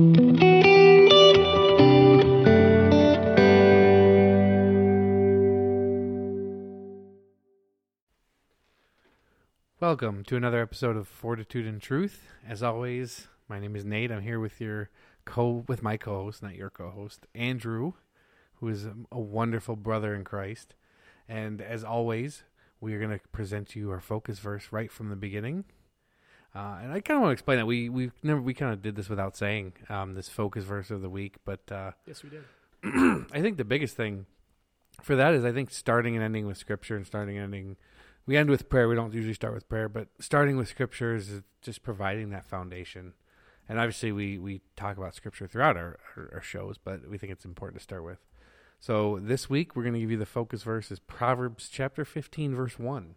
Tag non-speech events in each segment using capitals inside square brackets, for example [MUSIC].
Welcome to another episode of Fortitude and Truth. As always, my name is Nate. I'm here with your co with my co-host, not your co-host, Andrew, who is a wonderful brother in Christ. And as always, we are going to present you our focus verse right from the beginning. Uh, and I kind of want to explain that we we never we kind of did this without saying um, this focus verse of the week, but uh, [CLEARS THROAT] Yes, we did. I think the biggest thing for that is I think starting and ending with scripture and starting and ending. We end with prayer. We don't usually start with prayer, but starting with scripture is just providing that foundation. And obviously, we, we talk about scripture throughout our, our, our shows, but we think it's important to start with. So this week, we're going to give you the focus verse is Proverbs chapter 15, verse 1.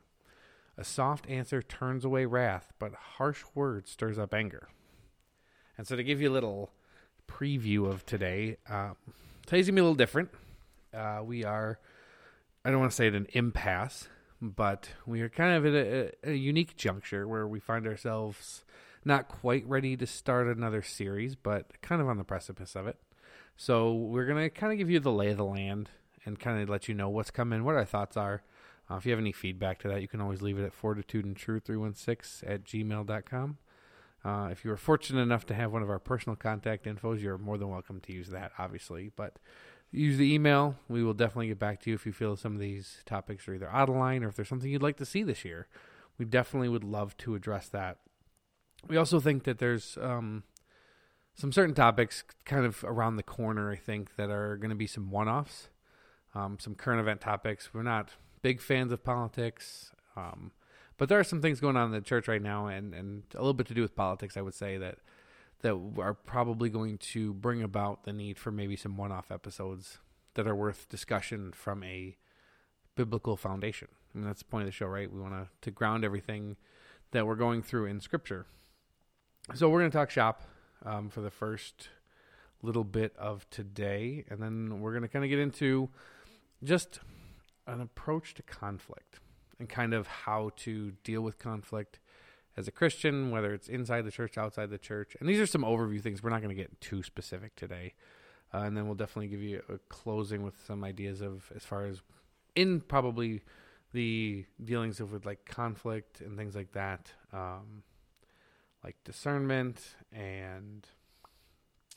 A soft answer turns away wrath, but harsh words stirs up anger. And so to give you a little preview of today, uh, today's to be a little different. Uh, we are, I don't want to say it an impasse, but we are kind of at a, a unique juncture where we find ourselves not quite ready to start another series, but kind of on the precipice of it. So we're to kind of give you the lay of the land and kind of let you know what's coming, what our thoughts are. Uh, if you have any feedback to that, you can always leave it at fortitude and true 316 at gmail.com. Uh, if you are fortunate enough to have one of our personal contact infos, you're more than welcome to use that, obviously. But use the email. We will definitely get back to you if you feel some of these topics are either out of line or if there's something you'd like to see this year. We definitely would love to address that. We also think that there's um, some certain topics kind of around the corner, I think, that are going to be some one offs, um, some current event topics. We're not big fans of politics, um, but there are some things going on in the church right now, and, and a little bit to do with politics, I would say, that that are probably going to bring about the need for maybe some one-off episodes that are worth discussion from a biblical foundation. I mean, that's the point of the show, right? We want to to ground everything that we're going through in Scripture. So we're going to talk shop um, for the first little bit of today, and then we're going to kind of get into just an approach to conflict and kind of how to deal with conflict as a Christian, whether it's inside the church, outside the church. And these are some overview things. We're not going to get too specific today. Uh, and then we'll definitely give you a closing with some ideas of as far as in probably the dealings of with like conflict and things like that, um, like discernment and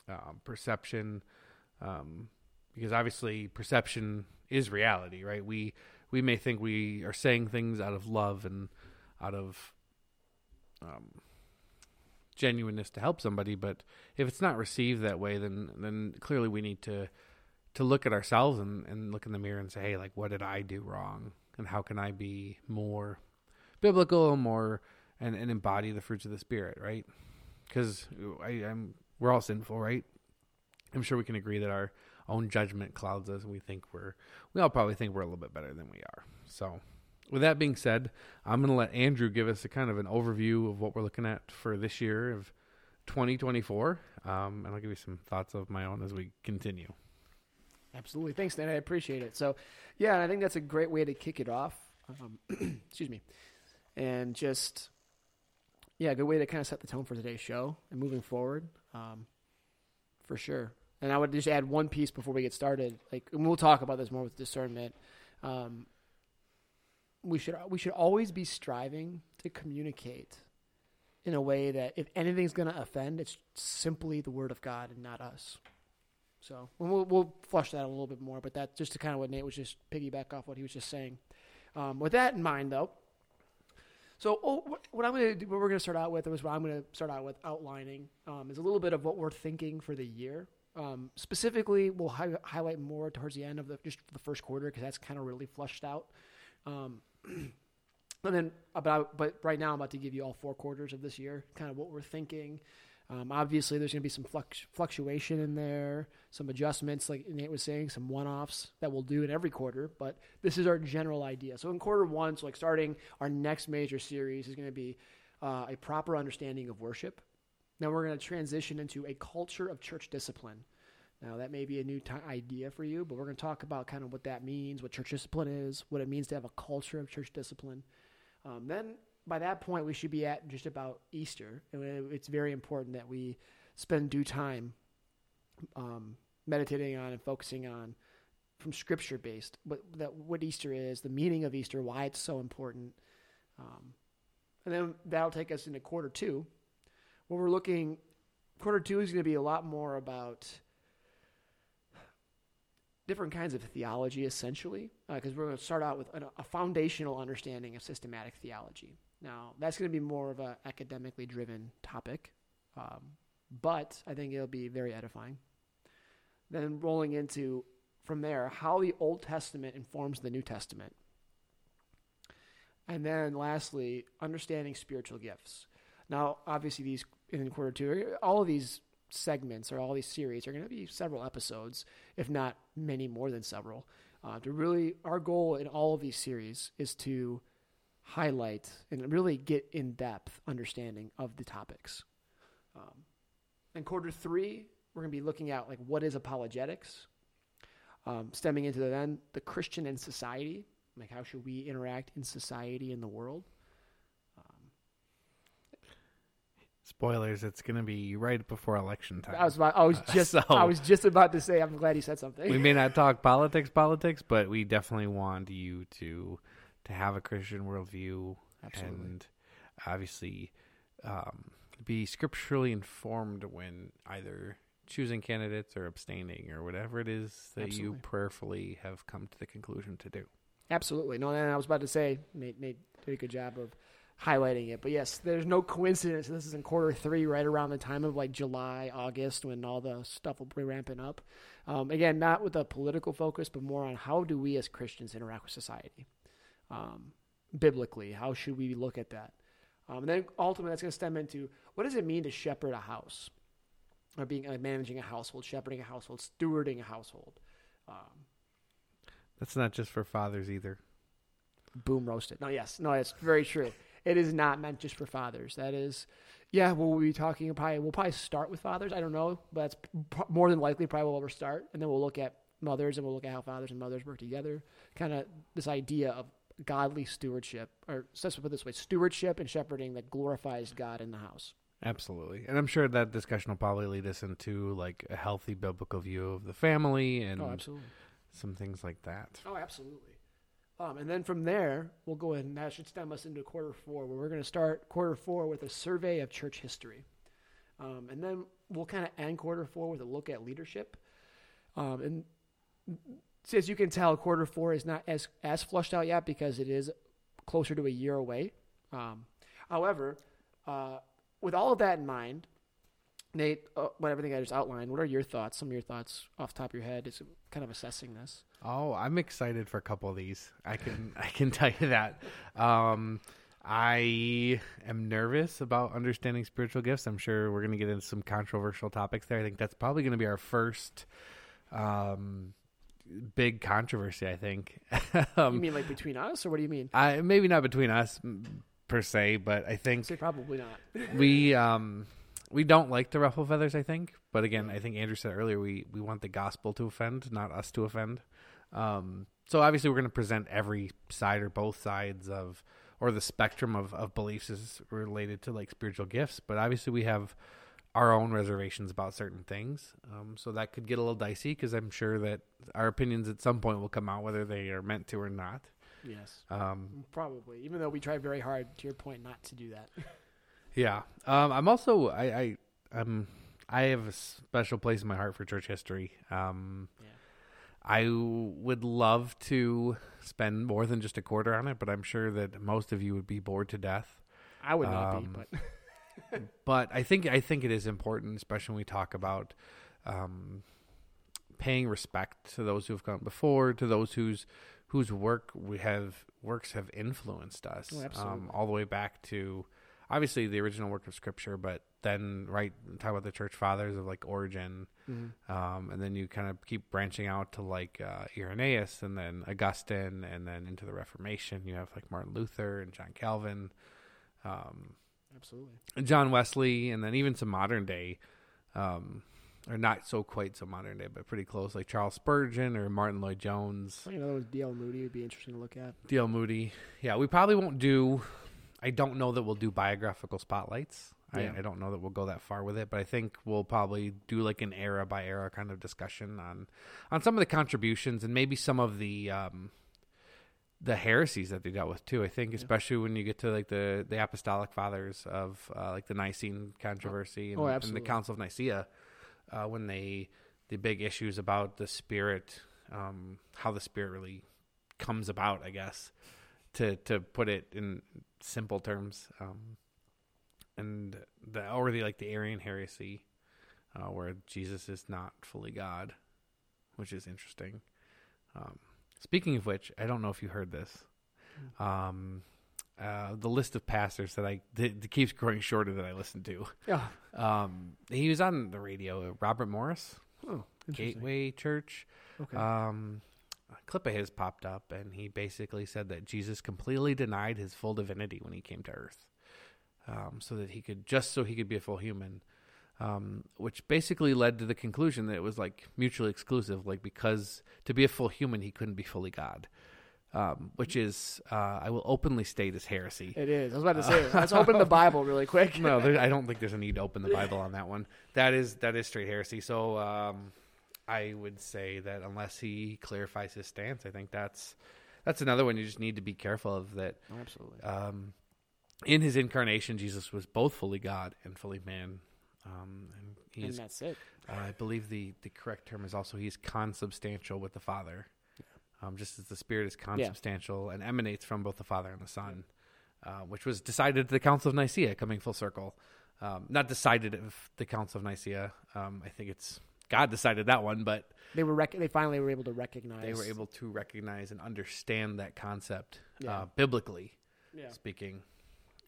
um, perception, um, because obviously perception is reality, right? We we may think we are saying things out of love and out of um, genuineness to help somebody, but if it's not received that way, then then clearly we need to to look at ourselves and, and look in the mirror and say, hey, like what did I do wrong, and how can I be more biblical, more and, and embody the fruits of the spirit, right? Because I'm we're all sinful, right? I'm sure we can agree that our own judgment clouds us, we think we're we all probably think we're a little bit better than we are. So with that being said, I'm going to let Andrew give us a kind of an overview of what we're looking at for this year of 2024, um, and I'll give you some thoughts of my own as we continue. Absolutely. Thanks, Dan. I appreciate it. So, yeah, I think that's a great way to kick it off. Um, [CLEARS THROAT] excuse me. And just, yeah, a good way to kind of set the tone for today's show and moving forward, um, for sure. And I would just add one piece before we get started. Like, and we'll talk about this more with discernment. Um, we should we should always be striving to communicate in a way that if anything's going to offend, it's simply the word of God and not us. So we'll we'll flush that a little bit more, but that just to kind of what Nate was just piggyback off what he was just saying. Um, with that in mind, though, so oh, what, I'm going to what we're going to start out with, is what I'm going to start out with outlining um, is a little bit of what we're thinking for the year. Um, specifically, we'll hi- highlight more towards the end of the just the first quarter because that's kind of really flushed out. Um, [CLEARS THROAT] and then about, but right now I'm about to give you all four quarters of this year, kind of what we're thinking. Um, obviously, there's going to be some flux, fluctuation in there, some adjustments, like Nate was saying, some one-offs that we'll do in every quarter. But this is our general idea. So in quarter one, so like starting our next major series is going to be uh, a proper understanding of worship. Now we're going to transition into a culture of church discipline. Now, that may be a new t- idea for you, but we're going to talk about kind of what that means, what church discipline is, what it means to have a culture of church discipline. Um, then, by that point, we should be at just about Easter. And it's very important that we spend due time um, meditating on and focusing on from scripture based what that what Easter is, the meaning of Easter, why it's so important, um, and then that'll take us into quarter two, where we're looking. Quarter two is going to be a lot more about different kinds of theology, essentially, because uh, we're going to start out with a, a, foundational understanding of systematic theology. Now, that's going to be more of an academically driven topic, um, but I think it'll be very edifying. Then rolling into from there how the Old Testament informs the New Testament. And then lastly, understanding spiritual gifts. Now, obviously, these in quarter two, all of these segments or all these series are going to be several episodes, if not many more than several. Uh, to really, our goal in all of these series is to highlight and really get in depth understanding of the topics. Um, in quarter three, we're going to be looking at like what is apologetics, um, stemming into the, then the Christian and society, like how should we interact in society in the world. Spoilers! It's going to be right before election time. I was about, I was [LAUGHS] [LAUGHS] just uh, so I was just about to say. I'm glad you said something. We may not [LAUGHS] talk politics, politics, but we definitely want you to to have a Christian worldview Absolutely. and obviously um, be scripturally informed when either choosing candidates or abstaining or whatever it is that Absolutely. you prayerfully have come to the conclusion to do. Absolutely. No, and I was about to say, Nate, Nate did a good job of highlighting it. But yes, there's no coincidence. This is in quarter three, right around the time of like July, August, when all the stuff will be ramping up. Um, again, not with a political focus, but more on how do we as Christians interact with society um, biblically? How should we look at that? Um, and then ultimately, that's going to stem into what does it mean to shepherd a house, or being uh, managing a household, shepherding a household, stewarding a household. Um, that's not just for fathers either. Boom roasted. No, yes, no, it's very true it is not meant just for fathers. That is, yeah, we'll be talking probably we'll probably start with fathers. I don't know, but that's p- more than likely probably where we'll start, and then we'll look at mothers and we'll look at how fathers and mothers work together. Kind of this idea of godly stewardship, or let's put it this way: stewardship and shepherding that glorifies God in the house. Absolutely, and I'm sure that discussion will probably lead us into like a healthy biblical view of the family and oh, absolutely. some things like that. Oh, absolutely. Um, and then from there, we'll go ahead and that should stem us into quarter four, where we're going to start quarter four with a survey of church history. Um, and then we'll kind of end quarter four with a look at leadership. Um, and as you can tell, quarter four is not as, as flushed out yet because it is closer to a year away. Um, however, uh, with all of that in mind, Nate, uh, what everything I just outlined, what are your thoughts? Some of your thoughts off the top of your head is kind of assessing this. Oh, I'm excited for a couple of these. I can [LAUGHS] I can tell you that. Um, I am nervous about understanding spiritual gifts. I'm sure we're going to get into some controversial topics there. I think that's probably going to be our first um, big controversy. I think. [LAUGHS] um, you mean like between us, or what do you mean? I maybe not between us per se, but I think probably not. we um we don't like to ruffle feathers, I think. But again, I think Andrew said earlier we we want the gospel to offend, not us to offend. Um, so obviously, we're going to present every side or both sides of or the spectrum of of beliefs is related to like spiritual gifts. But obviously, we have our own reservations about certain things. Um, so that could get a little dicey because I'm sure that our opinions at some point will come out, whether they are meant to or not. Yes. Um, Probably, even though we try very hard, to your point, not to do that. [LAUGHS] Yeah. Um, I'm also I, I um I have a special place in my heart for church history. Um, yeah. I would love to spend more than just a quarter on it, but I'm sure that most of you would be bored to death. I would not um, be, but [LAUGHS] but I think I think it is important, especially when we talk about um, paying respect to those who have gone before, to those whose whose work we have works have influenced us, oh, um, all the way back to obviously the original work of Scripture, but then right talk about the church fathers of like Origen, mm-hmm. um, and then you kind of keep branching out to like uh, Irenaeus, and then Augustine, and then into the Reformation. You have like Martin Luther and John Calvin, um, absolutely, and John Wesley, and then even some modern day. Um, or not so quite so modern day, but pretty close, like Charles Spurgeon or Martyn Lloyd-Jones. I think another D.L. Moody would be interesting to look at. D.L. Moody, yeah, we probably won't do I don't know that we'll do biographical spotlights. Yeah. I, I don't know that we'll go that far with it, but I think we'll probably do like an era by era kind of discussion on on some of the contributions and maybe some of the um, the heresies that they dealt with too. I think, especially when you get to like the the apostolic fathers of uh, like the Nicene controversy and, Oh, and the. Council of Nicaea, uh, when they the big issues about the Spirit, um, how the Spirit really comes about, I guess, to to put it in simple terms, um, and the or the like the Arian heresy, uh, where Jesus is not fully God, which is interesting. Um, speaking of which, I don't know if you heard this. Um, uh, the list of pastors that I that that keeps growing shorter that I listen to. Yeah. Um, he was on the radio. Robert Morris, Oh. Gateway Church. Okay. Um, a clip of his popped up, and he basically said that Jesus completely denied his full divinity when he came to Earth, um, so that he could just so he could be a full human. Um, which basically led to the conclusion that it was like mutually exclusive. Like because to be a full human, he couldn't be fully God. Um, which is, uh, I will openly state, is heresy. it is. I was about to say. Let's open the Bible really quick. [LAUGHS] no, there, I don't think there's a need to open the Bible on that one. That is that is straight heresy. So um, I would say that unless he clarifies his stance, I think that's that's another one you just need to be careful of. That Absolutely. um, in his incarnation, Jesus was both fully God and fully man. Um, and he and is, that's it. uh, I believe the the correct term is also he's consubstantial with the Father. Um, just as the Spirit is consubstantial and emanates from both the Father and the Son, uh, which was decided at the Council of Nicaea, coming full circle. Um, not decided at the Council of Nicaea. Um, I think it's God decided that one, but They were. Rec- they finally were able to recognize. they were able to recognize and understand that concept Yeah. uh, biblically Yeah. speaking.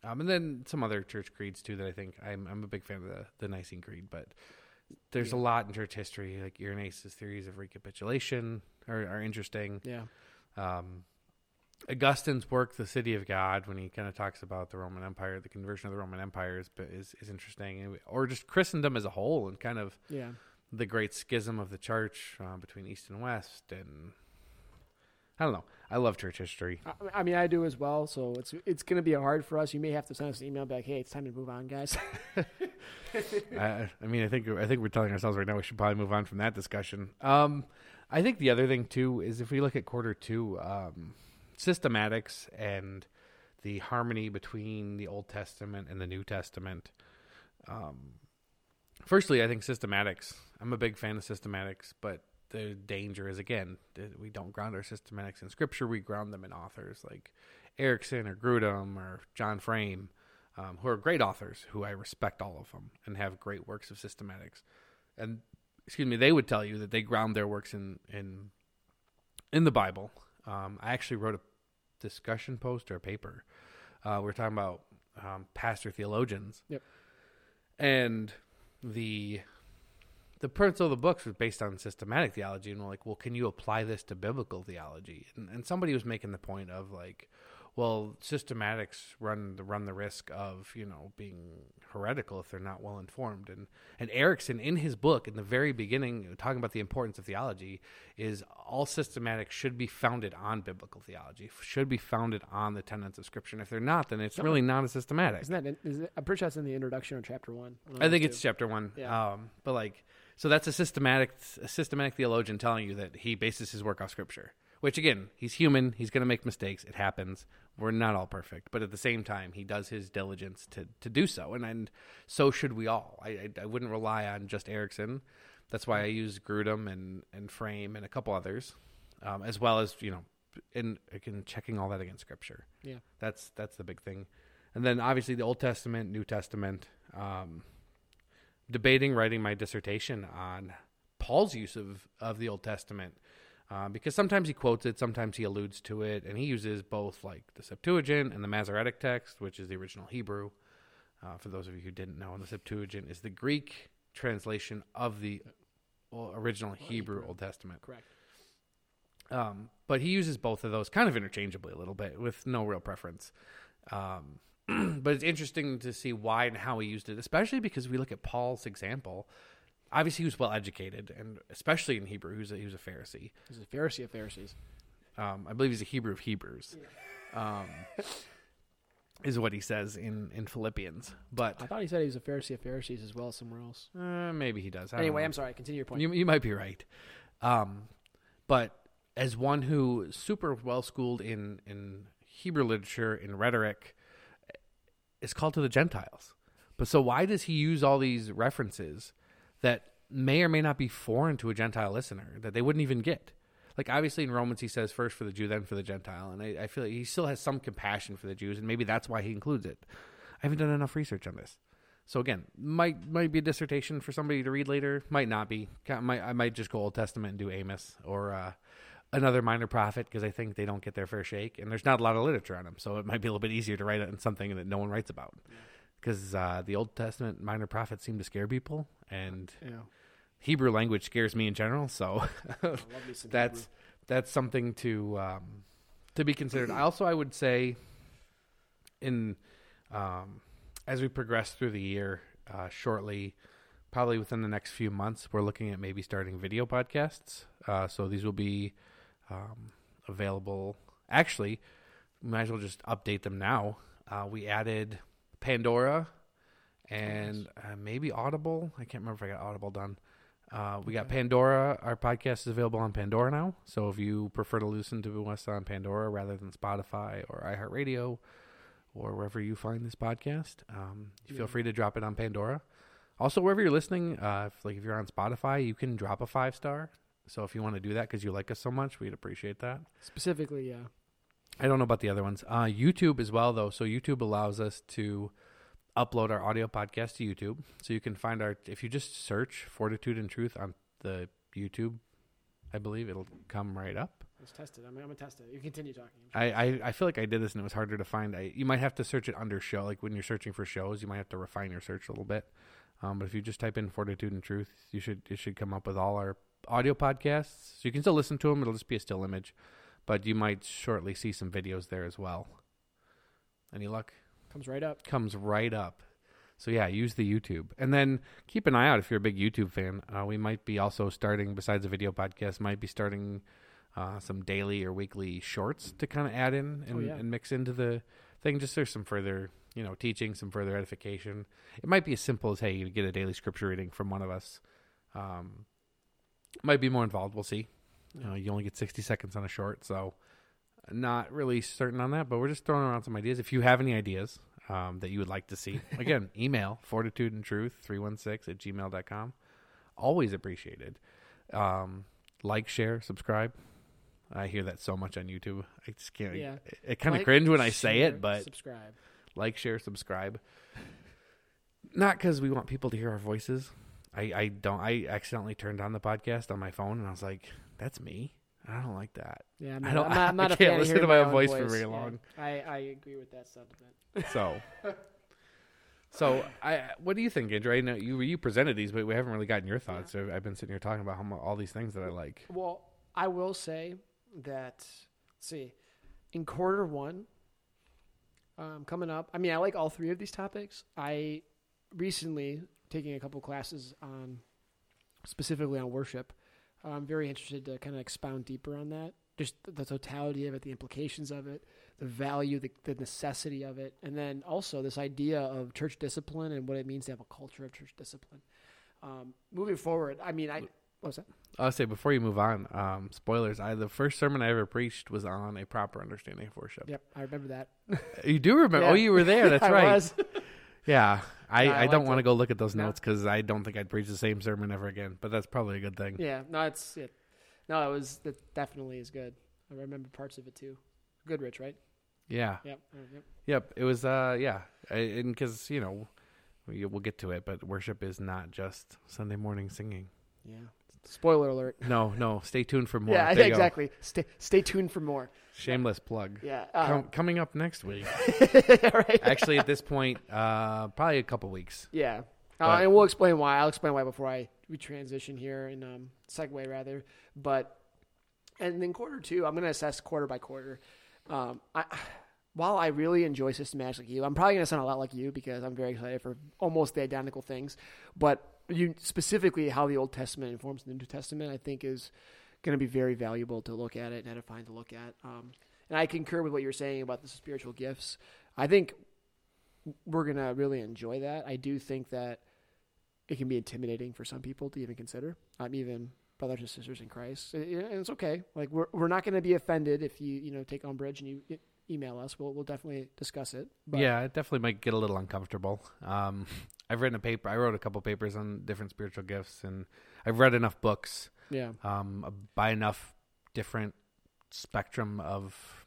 Um, and then some other church creeds too that I think I'm I'm a big fan of the the Nicene Creed, but there's a lot in church history like Irenaeus' theories of recapitulation are, are interesting. Yeah. Um, Augustine's work, The City of God, when he kind of talks about the Roman Empire, the conversion of the Roman Empire is is, is interesting, or just Christendom as a whole, and kind of Yeah. The great schism of the church uh, between East and West, and I don't know. I love church history. I, I mean, I do as well. So it's it's going to be hard for us. You may have to send us an email back. Hey, it's time to move on, guys. [LAUGHS] I, I mean, I think I think we're telling ourselves right now we should probably move on from that discussion. Um, I think the other thing too is if we look at quarter two, um, systematics and the harmony between the Old Testament and the New Testament. Um, firstly, I think systematics. I'm a big fan of systematics, but the danger is again that we don't ground our systematics in Scripture. We ground them in authors like Erickson or Grudem or John Frame um, who are great authors, who I respect all of them and have great works of systematics. And excuse me, they would tell you that they ground their works in in in the Bible. Um, I actually wrote a discussion post or a paper. Uh, we're talking about um, pastor theologians. Yep. And the the principle of the books was based on systematic theology, and we're like, well, can you apply this to biblical theology? And, and somebody was making the point of like, well, systematics run the run the risk of you know being heretical if they're not well informed. And and Erickson in his book in the very beginning, talking about the importance of theology, is all systematics should be founded on biblical theology, should be founded on the tenets of Scripture. And if they're not, then it's No. really not a systematic. Isn't that? Is it, I'm pretty sure that's in the introduction of chapter one. Of I think it's chapter one. Yeah. Um, but like, so that's a systematic, a systematic theologian telling you that he bases his work off scripture. Which again, he's human. He's going to make mistakes. It happens. We're not all perfect, but at the same time, he does his diligence to to do so, and and so should we all. I I, I wouldn't rely on just Erickson. That's why I use Grudem and and Frame and a couple others, um, as well as you know, in again checking all that against scripture. Yeah. That's that's the big thing, and then obviously the Old Testament, New Testament. Um, debating writing my dissertation on Paul's use of, of the Old Testament uh, because sometimes he quotes it, sometimes he alludes to it, and he uses both like the Septuagint and the Masoretic text, which is the original Hebrew. Uh, for those of you who didn't know, and the Septuagint is the Greek translation of the original Hebrew Hebrew. Old Testament. correct. Um, but he uses both of those kind of interchangeably a little bit with no real preference. Um, [CLEARS THROAT] but it's interesting to see why and how he used it, especially because we look at Paul's example. Obviously, he was well educated, and especially in Hebrew, he was a, he was a Pharisee. He's a Pharisee of Pharisees. Um, I believe he's a Hebrew of Hebrews. Um, is what he says in in Philippians. But I thought he said he was a Pharisee of Pharisees as well somewhere else. uh, maybe he does. I Anyway. I'm sorry. Continue your point. You you might be right. Um, but as one who super well schooled in in Hebrew literature in rhetoric is called to the Gentiles. But so why does he use all these references that may or may not be foreign to a Gentile listener that they wouldn't even get? Like obviously in Romans he says first for the Jew, then for the Gentile, and I, I feel like he still has some compassion for the Jews, and maybe that's why he includes it. I haven't done enough research on this. So again, might might be a dissertation for somebody to read later. Might not be. Might I might just go Old Testament and do Amos or uh, another minor prophet because I think they don't get their fair shake, and there's not a lot of literature on them. So it might be a little bit easier to write it in something that no one writes about because uh, the Old Testament minor prophets seem to scare people, and yeah. Hebrew language scares me in general. So I love me some that's Hebrew. that's something to um, to be considered. I also I would say in um, as we progress through the year, uh, shortly, probably within the next few months, we're looking at maybe starting video podcasts. Uh, so these will be um, available. Actually, might as well just update them now. Uh, we added Pandora and uh, maybe Audible. I can't remember if I got Audible done. Uh, we got Pandora. Our podcast is available on Pandora now. So if you prefer to listen to us on Pandora rather than Spotify or iHeartRadio or wherever you find this podcast, um, you feel free to drop it on Pandora. Also, wherever you're listening, uh, if, like if you're on Spotify, you can drop a five star. So if you want to do that because you like us so much, we'd appreciate that. specifically, yeah. I don't know about the other ones. Uh, YouTube as well, though. So YouTube allows us to upload our audio podcast to YouTube. So you can find our if you just search Fortitude and Truth on the YouTube, I believe it'll come right up. Let's test it. I'm, I'm gonna test it. You continue talking. I, I, I feel like I did this and it was harder to find. I, you might have to search it under show. Like when you're searching for shows, you might have to refine your search a little bit. Um, but if you just type in Fortitude and Truth, you should it should come up with all our audio podcasts. So you can still listen to them. It'll just be a still image, but you might shortly see some videos there as well. Any luck? Comes right up. Comes right up. So yeah, use the YouTube, and then keep an eye out if you're a big YouTube fan. Uh, we might be also starting, besides the video podcast, might be starting uh, some daily or weekly shorts to kind of add in and, Oh, yeah. and mix into the thing. Just there's some further, you know, teaching, some further edification. It might be as simple as hey, you get a daily scripture reading from one of us. Um, might be more involved. We'll see. You, know, you only get 60 seconds on a short, so not really certain on that. But we're just throwing around some ideas. If you have any ideas um, that you would like to see, [LAUGHS] again, email fortitude and truth 316 at gmail.com. Always appreciated. Um, like, share, subscribe. I hear that so much on YouTube. I just can't. Yeah. It, it kind of Like, cringe when I say share, it, but subscribe. like, share, subscribe. Not because we want people to hear our voices. I, I don't. I accidentally turned on the podcast on my phone, and I was like, "That's me." I don't like that. Yeah, I'm I not, don't- I'm not, I'm [LAUGHS] not a can't fan listen to my own voice for very Yeah, long. I, I agree with that sentiment. So, [LAUGHS] so I. What do you think, Andrew? I know you you presented these, but we haven't really gotten your thoughts. So I've been sitting here talking about how all these things that I like. Well, I will say that. Let's see, in quarter one, um, coming up. I mean, I like all three of these topics. I recently taking a couple classes on specifically on worship. I'm very interested to kind of expound deeper on that. Just the totality of it, the implications of it, the value, the, the necessity of it, and then also this idea of church discipline and what it means to have a culture of church discipline. Um, moving forward, I mean, I what was that? I'll say before you move on, um, spoilers. I the first sermon I ever preached was on a proper understanding of worship. Yep, I remember that. [LAUGHS] You do remember? Yeah. Oh, you were there. That's [LAUGHS] I right. was. Yeah, I, No, I I, don't want to go look at those No. notes because I don't think I'd preach the same sermon ever again. But that's probably a good thing. Yeah, no, it's it. No, it was that definitely is good. I remember parts of it too. Goodrich, right? Yeah. Yep. yep. Yep. It was. Uh. Yeah. I, and because you know, we, we'll get to it, but worship is not just Sunday morning singing. Yeah. Spoiler alert. No. No. Stay tuned for [LAUGHS] more. yeah, There exactly. Stay stay tuned for more. Shameless plug. Yeah. Com- Um, coming up next week. [LAUGHS] right. Actually, at this point, uh, probably a couple weeks. Yeah. Uh, and we'll explain why. I'll explain why before I we transition here and um, segue rather. But and then quarter two, I'm going to assess quarter by quarter. Um, I, while I really enjoy systematics like you, I'm probably going to sound a lot like you because I'm very excited for almost the identical things. But you specifically how the Old Testament informs the New Testament, I think is going to be very valuable to look at it and edifying to look at. Um, and I concur with what you're saying about the spiritual gifts. I think we're gonna really enjoy that. I do think that it can be intimidating for some people to even consider. Um, even brothers and sisters in Christ, and it's okay. Like we're we're not gonna be offended if you you know take umbrage and you email us. We'll we'll definitely discuss it. But yeah, it definitely might get a little uncomfortable. Um, [LAUGHS] I've written a paper. I wrote a couple papers on different spiritual gifts, and I've read enough books yeah, um, by enough different spectrum of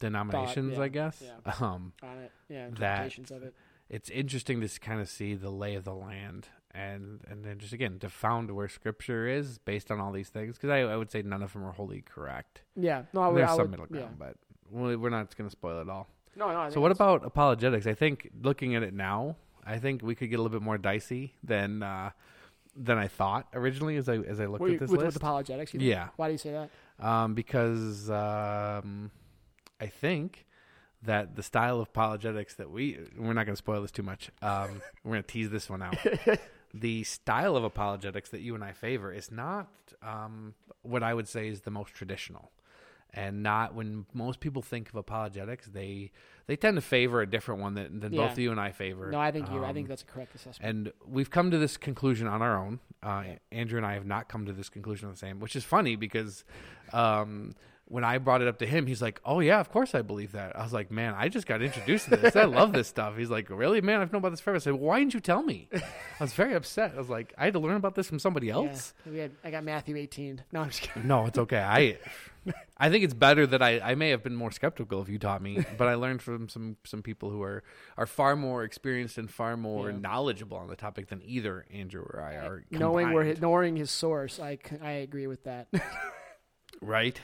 denominations, yeah, I guess. yeah. [LAUGHS] Um, on it. Yeah, That- interpretations of it. it's interesting to kind of see the lay of the land and and then just again to found where scripture is based on all these things because I, I would say none of them are wholly correct. Yeah, no, I would, There's I some would- middle yeah. ground, but we- we're not going to spoil it all. No, no. I So what about apologetics? I think looking at it now, I think we could get a little bit more dicey than uh, than I thought originally as I as I looked Were at this with, with list. apologetics? You? Yeah. Why do you say that? um, because um, I think that the style of apologetics that we we're not going to spoil this too much. Um, [LAUGHS] we're going to tease this one out. [LAUGHS] the style of apologetics that you and I favor is not um, what I would say is the most traditional, and not when most people think of apologetics, they they tend to favor a different one than, than Yeah. both you and I favor. No, I think you. I Um, think that's a correct assessment. and we've come to this conclusion on our own. Uh. Andrew and I have not come to this conclusion the same, which is funny because um, when I brought it up to him, he's like, "Oh yeah, of course I believe that." I was like, "Man, I just got introduced to this. I love this stuff." He's like, "Really, man? I've known about this forever." I said, "Why didn't you tell me?" I was very upset. I was like, "I had to learn about this from somebody else." Yeah, we had, I got Matthew 18. No, I'm just kidding. No, it's okay. I [LAUGHS] I think it's better that I, I may have been more skeptical if you taught me, but I learned from some some people who are are far more experienced and far more Yeah. knowledgeable on the topic than either Andrew or I are. Knowing where combined. his, knowing his source, I, I agree with that. [LAUGHS] right?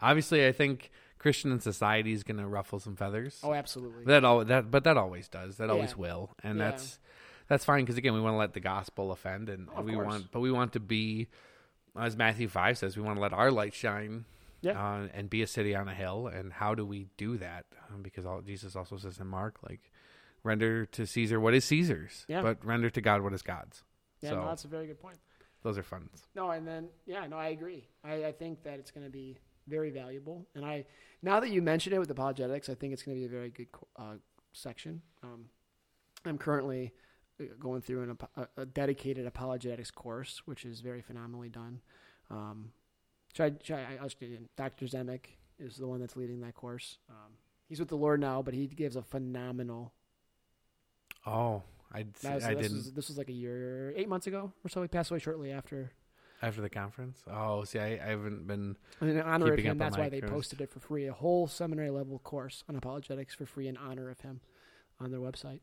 Obviously, I think Christian in society is going to ruffle some feathers. oh, absolutely. That all that, but that always does. That always will, and Yeah. that's that's fine because again, we want to let the gospel offend, and Of we course. want, but we want to be, as Matthew five says, we want to let our light shine, Yeah. uh, and be a city on a hill. And how do we do that? Um, because all, Jesus also says in Mark, like, render to Caesar what is Caesar's, Yeah. but render to God what is God's. yeah, so no, that's a very good point. those are fun. No, and then yeah, no, I agree. I, I think that it's going to be very valuable, and I now that you mention it with apologetics, I think it's going to be a very good uh, section. Um, I'm currently going through an, a, a dedicated apologetics course, which is very phenomenally done. Um, try, try, I, I'll just get in. Dr. Zemek is the one that's leading that course. Um, he's with the Lord now, but he gives a phenomenal. Oh, I, was, I this, didn't was, this was like a year, eight months ago or so. He passed away shortly after. after the conference. Oh, see, I, I haven't been. And in honor of him, that's why they course. posted it for free. A whole seminary level course on apologetics for free in honor of him on their website.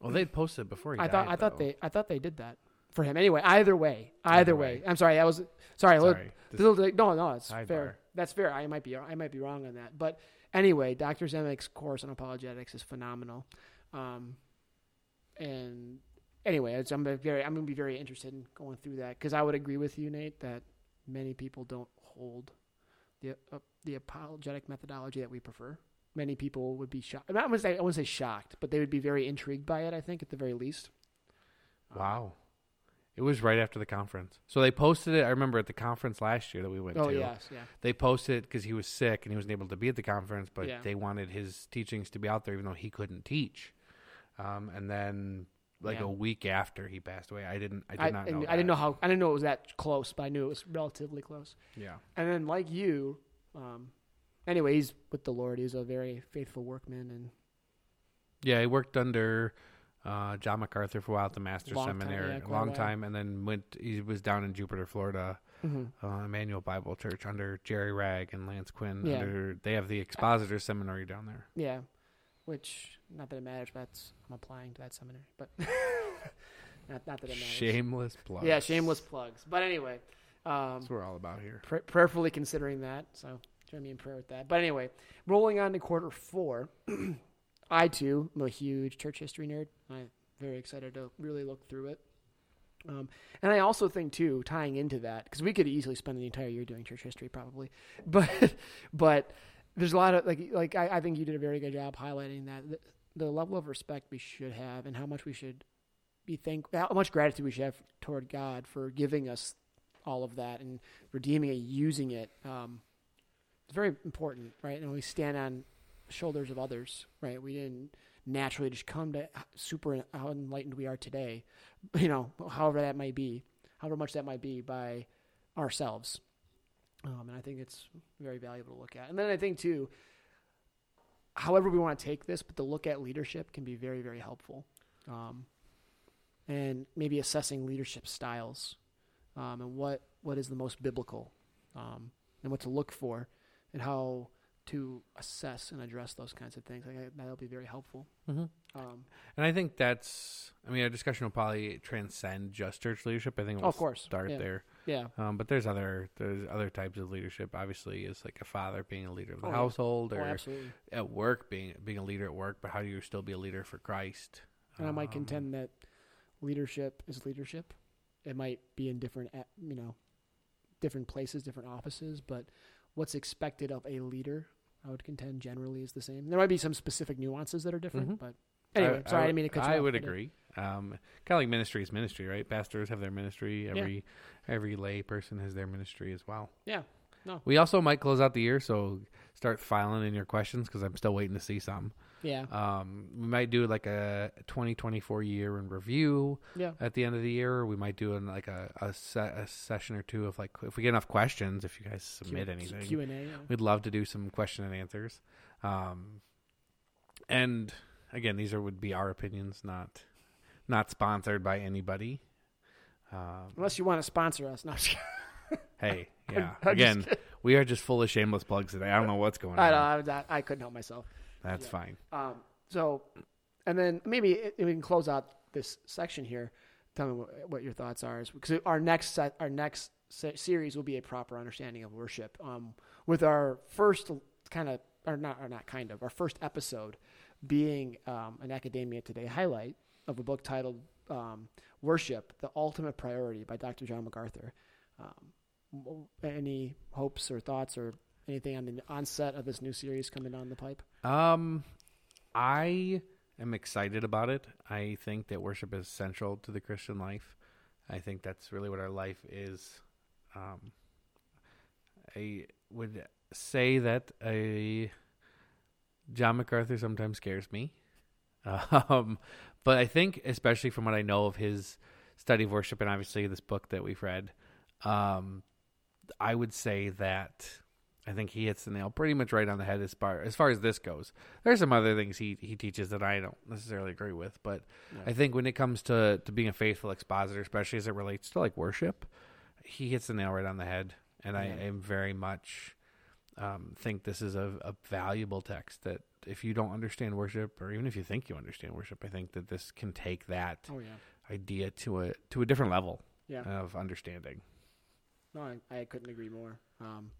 Well, they'd posted it before he I died. thought I thought they I thought they did that for him. Anyway, either way, either, Either way. way. I'm sorry. I was sorry. Sorry. this is like- no, no, it's fair. That's fair. I might be I might be wrong on that, but anyway, Dr. Zemek's course on apologetics is phenomenal. Um, and anyway, it's, I'm very I'm going to be very interested in going through that because I would agree with you, Nate, that many people don't hold the uh, the apologetic methodology that we prefer. Many people would be shocked. Going to say I wouldn't say shocked, but they would be very intrigued by it. I think at the very least. Um, Wow. It was right after the conference. So they posted it. I remember at the conference last year that we went Oh to. yes, yeah. They posted it because he was sick and he wasn't able to be at the conference, but Yeah. they wanted his teachings to be out there even though he couldn't teach. Um, and then, like Yeah. a week after he passed away, I didn't. I did I, not know. I didn't know how I didn't know it was that close, but I knew it was relatively close. Yeah. And then, like you, um, anyway, he's with the Lord. He's a very faithful workman, and Yeah, he worked under uh, John MacArthur for a while at the Master's Long time, Seminary, yeah, a long time, and then went. He was down in Jupiter, Florida, uh, Immanuel Bible Church under Jerry Wragg and Lance Quinn. Yeah. Under, they have the Expositor Seminary down there. yeah, which not that it matters, but that's, I'm applying to that seminary, but [LAUGHS] not not that it matters. Shameless plugs. Yeah, shameless plugs. But anyway, um, That's what we're all about here. pr- prayerfully considering that. So join me in prayer with that. But anyway, rolling on to quarter four, [CLEARS THROAT] I too am a huge church history nerd. I'm very excited to really look through it. Um, and I also think too, tying into that, because we could easily spend the entire year doing church history, probably, [LAUGHS] but but there's a lot of like like I, I think you did a very good job highlighting that the, the level of respect we should have and how much we should be thank how much gratitude we should have toward God for giving us all of that and redeeming it, using it. Um, it's very important, right? And we stand on shoulders of others, right? We didn't naturally just come to super how enlightened we are today. [LAUGHS] You know, however that might be, however much that might be by ourselves. Um, and I think it's very valuable to look at. And then I think too, however we want to take this, but the look at leadership can be very, very helpful. Um, and maybe assessing leadership styles um, and what, what is the most biblical um, and what to look for and how to assess and address those kinds of things. I that'll be very helpful. Mm-hmm. Um, And I think that's, I mean, our discussion will probably transcend just church leadership. I think we'll of course. start Yeah. there. yeah. Um, but there's other there's other types of leadership. Obviously, is like a father being a leader of the Oh, yeah. household, Oh, or absolutely. at work being being a leader at work. But how do you still be a leader for Christ? And I might Um, contend that leadership is leadership. It might be in different, you know, different places, different offices, but what's expected of a leader, I would contend generally is the same. There might be some specific nuances that are different, Mhm. but anyway, I, sorry, I, I, mean to cut I would agree. Um, kind of like ministry is ministry, right? Pastors have their ministry. Every every lay person has their ministry as well. Yeah. No. We also might close out the year, so start filing in your questions because I'm still waiting to see some. Yeah. Um, we might do like a 2024 year in review Yeah. at the end of the year. We might do an, like a a, se- a session or two of like if we get enough questions. If you guys submit anything, Q and A. Yeah. We'd love to do some question and answers. Um, and again, these are would be our opinions, not not sponsored by anybody. Um, Unless you want to sponsor us. No, hey, [LAUGHS] yeah. Again, we are just full of shameless plugs today. I don't know what's going I, on. know, I, I couldn't help myself. That's yeah. fine. Um, so, and then maybe it, we can close out this section here. Tell me what, what your thoughts are, because our next set, our next se- series will be a proper understanding of worship. Um, with our first kind of, or not, or not kind of, our first episode being um, an Academia Today highlight of a book titled um, "Worship: The Ultimate Priority" by Dr. John MacArthur. Um, any hopes or thoughts or anything on the onset of this new series coming down the pipe? Um, I am excited about it. I think that worship is central to the Christian life. I think that's really what our life is. Um, I would say that a John MacArthur sometimes scares me. [LAUGHS] Um, but I think, especially from what I know of his study of worship and obviously this book that we've read, um, I would say that I think he hits the nail pretty much right on the head as far as far as this goes. There's some other things he he teaches that I don't necessarily agree with, but I think when it comes to to being a faithful expositor, especially as it relates to like worship, he hits the nail right on the head, and I am very much um, think this is a, a valuable text that if you don't understand worship, or even if you think you understand worship, I think that this can take that Oh yeah, idea to a to a different level yeah. of understanding. No, I, I couldn't agree more. Um,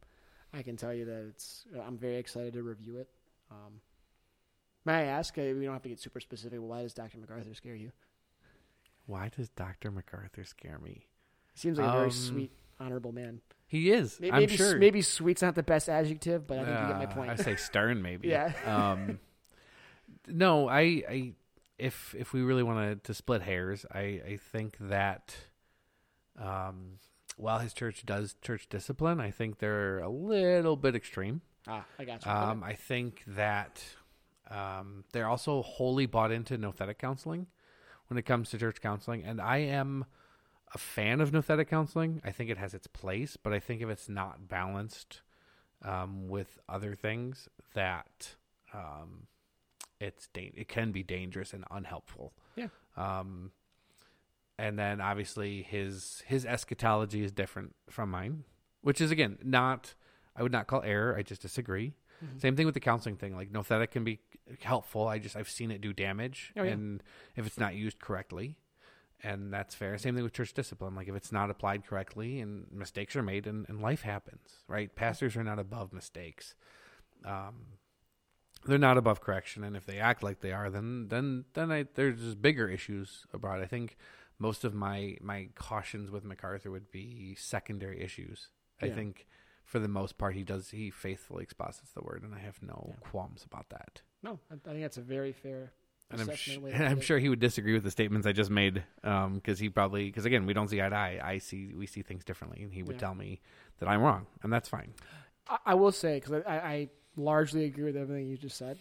I can tell you that it's. I'm very excited to review it. Um, may I ask? Uh, we don't have to get super specific. Why does Dr. MacArthur scare you? Why does Doctor MacArthur scare me? He seems like a very Um, sweet, honorable man. He is. Maybe, I'm maybe, sure. maybe sweet's not the best adjective, but I think you get my Uh, point. I say stern, maybe. [LAUGHS] Yeah. um, no, I, I, if if we really wanted to split hairs, I, I think that, um, while his church does church discipline, I think they're a little bit extreme. ah, I got you. Um, I think that um, they're also wholly bought into nouthetic counseling when it comes to church counseling, and I am a fan of nouthetic counseling. I think it has its place, but I think if it's not balanced um, with other things, that um, it's da- it can be dangerous and unhelpful. Yeah. Um, and then obviously his his eschatology is different from mine, which is again not I would not call error. I just disagree. Mhm. Same thing with the counseling thing. Like nouthetic can be helpful. I just I've seen it do damage, Oh, yeah. and if it's not used correctly, and that's fair. Same thing with church discipline. Like if it's not applied correctly, and mistakes are made, and, and life happens. Right? Pastors are not above mistakes. Um, they're not above correction, and if they act like they are, then then then I, there's just bigger issues about. It. I think most of my my cautions with MacArthur would be secondary issues. I think for the most part he does he faithfully exposits the word, and I have no Yeah. qualms about that. no, I, I think that's a very fair And I'm, sh- [LAUGHS] and I'm sure he would disagree with the statements I just made because he probably because again we don't see eye to eye. I see we see things differently, and he would Yeah. tell me that I'm wrong, and that's fine. I, I will say because I, I largely agree with everything you just said,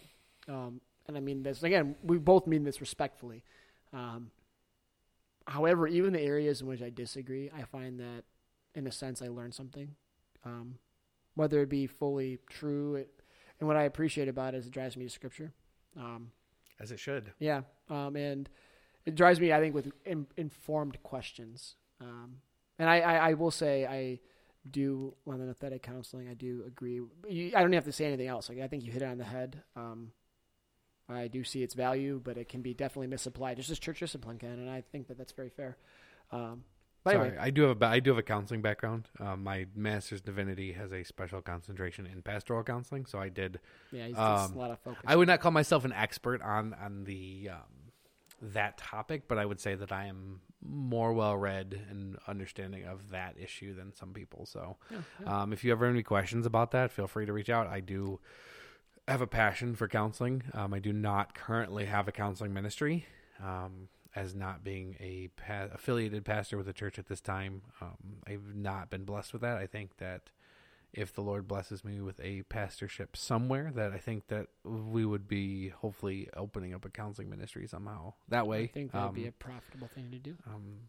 um, and I mean this again. We both mean this respectfully. Um, however, even the areas in which I disagree, I find that, in a sense, I learn something. Um, whether it be fully true, it, and what I appreciate about it is it drives me to Scripture. Um, As it should. yeah, um, and it drives me, I think, with in, informed questions. Um, and I, I, I will say, I do on the nouthetic counseling. I do agree. You, I don't have to say anything else. Like I think you hit it on the head. Um, I do see its value, but it can be definitely misapplied, just as church discipline can, and I think that that's very fair. Um, but Sorry, anyway, I do have a I do have a counseling background. Um, my master's divinity has a special concentration in pastoral counseling, so I did. yeah, he's, um, a lot of focus. I would not call myself an expert on on the um, that topic, but I would say that I am more well read and understanding of that issue than some people. So, Yeah, yeah. um, if you ever have any questions about that, feel free to reach out. I do have a passion for counseling. Um, I do not currently have a counseling ministry. Um, as not being a pa- affiliated pastor with a church at this time, um, I've not been blessed with that. I think that if the Lord blesses me with a pastorship somewhere, that I think that we would be hopefully opening up a counseling ministry somehow. That way, I think that would um, be a profitable thing to do, um,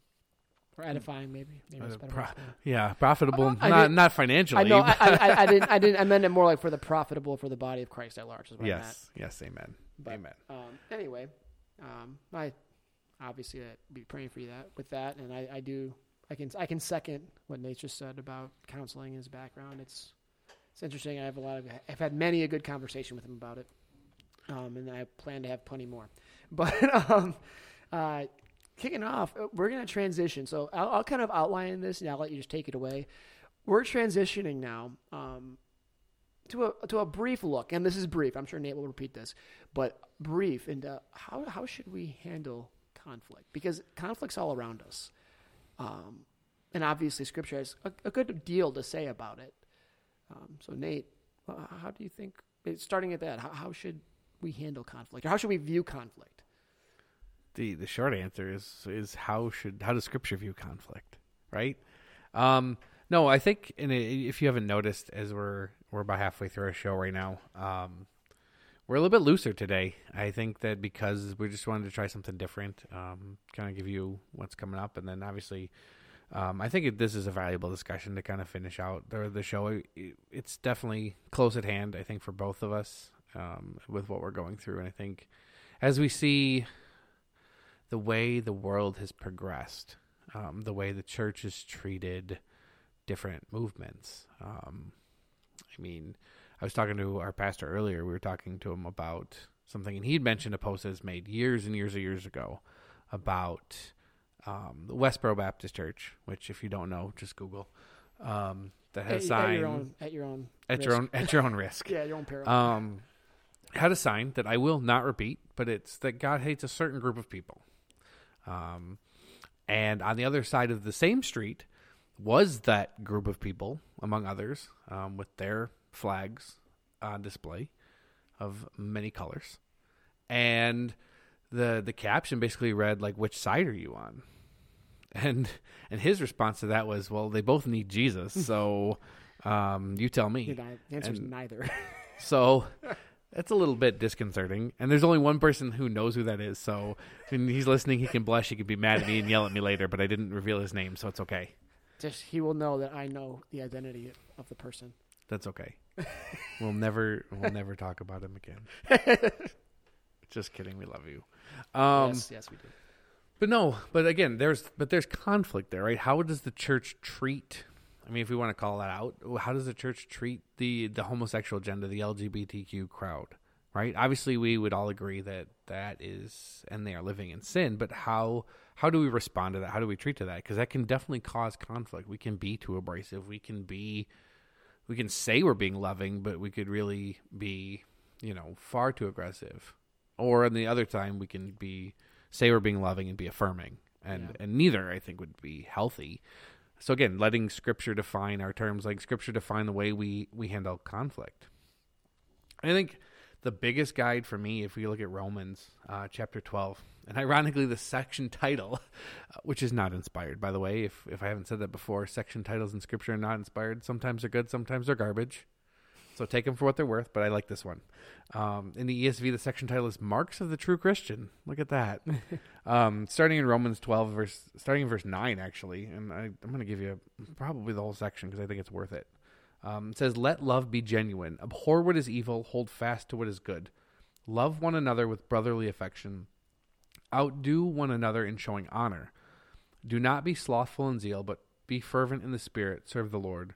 or edifying, maybe. Maybe that's Uh, better pro- way to put it. yeah, profitable. I not not financially. I know. I, I, I didn't. I didn't. I meant it more like for the profitable for the body of Christ at large. Is what I meant. yes, yes, amen, But, amen. Um, anyway, um, I obviously I'd be praying for you that with that, and I, I do. I can I can second what Nate just said about counseling in his background. It's it's interesting. I have a lot of I've had many a good conversation with him about it, um, and I plan to have plenty more. [LAUGHS] But um, uh, kicking off, uh, we're gonna transition. So I'll, I'll kind of outline this, and I'll let you just take it away. We're transitioning now. Um, to a to a brief look, and this is brief. I'm sure Nate will repeat this, but brief into how how should we handle conflict because conflict's all around us, um, and obviously Scripture has a, a good deal to say about it. Um, so Nate, how do you think? eh, Starting at that, how, how should we handle conflict, or how should we view conflict? The the short answer is is how should how does scripture view conflict right um no i think in a, if you haven't noticed as we're we're about halfway through our show right now um we're a little bit looser today i think that because we just wanted to try something different um kind of give you what's coming up and then obviously um, I think this is a valuable discussion to kind of finish out the, the show. It, it's definitely close at hand, I think, for both of us um, with what we're going through. And I think as we see the way the world has progressed, um, the way the church has treated different movements. Um, I mean, I was talking to our pastor earlier. We were talking to him about something, and he'd mentioned a post that's made years and years and years ago about um, the Westboro Baptist Church, which, if you don't know, just Google. Um, that At, has a at sign your own at your own at your risk. own at your own risk. [LAUGHS] yeah your own peril. Um, had a sign that I will not repeat, but it's that God hates a certain group of people. Um, and on the other side of the same street was that group of people, among others, um, with their flags on display of many colors, and the the caption basically read like, "Which side are you on?" [LAUGHS] And and his response to that was, "Well, they both need Jesus, [LAUGHS] so um, you tell me." The answer is and- neither. So [LAUGHS] that's a little bit disconcerting. And there's only one person who knows who that is. So when he's listening, he can blush. He can be mad at me and yell at me later, but I didn't reveal his name, so it's okay. Just he will know that I know the identity of the person. That's okay. We'll never we'll never talk about him again. [LAUGHS] Just kidding. We love you. Um, yes, yes, we do. But no, but again, there's but there's conflict there, right? How does the church treat? I mean, if we want to call that out, how does the church treat the the homosexual agenda, the LGBTQ crowd? Right? Obviously, we would all agree that that is, and they are living in sin. But how how do we respond to that? How do we treat to that? Because that can definitely cause conflict. We can be too abrasive. We can be, we can say we're being loving, but we could really be, you know, far too aggressive. Or on the other time, we can be say we're being loving and be affirming and Yeah. and neither i think would be healthy so again letting scripture define our terms like scripture define the way we we handle conflict. I think the biggest guide for me if we look at romans uh, chapter 12 and ironically the section title [LAUGHS] which is not inspired by the way if if i haven't said that before section titles in scripture are not inspired. Sometimes they're good sometimes they're garbage so take them for what they're worth. But I like this one. Um, in the ESV, the section title is "Marks of the True Christian." Look at that. [LAUGHS] um, starting in Romans twelve, verse starting in verse nine, actually, and I, I'm going to give you probably the whole section because I think it's worth it. Um, it says, "Let love be genuine. Abhor what is evil. Hold fast to what is good. Love one another with brotherly affection. Outdo one another in showing honor. Do not be slothful in zeal, but be fervent in the spirit. Serve the Lord."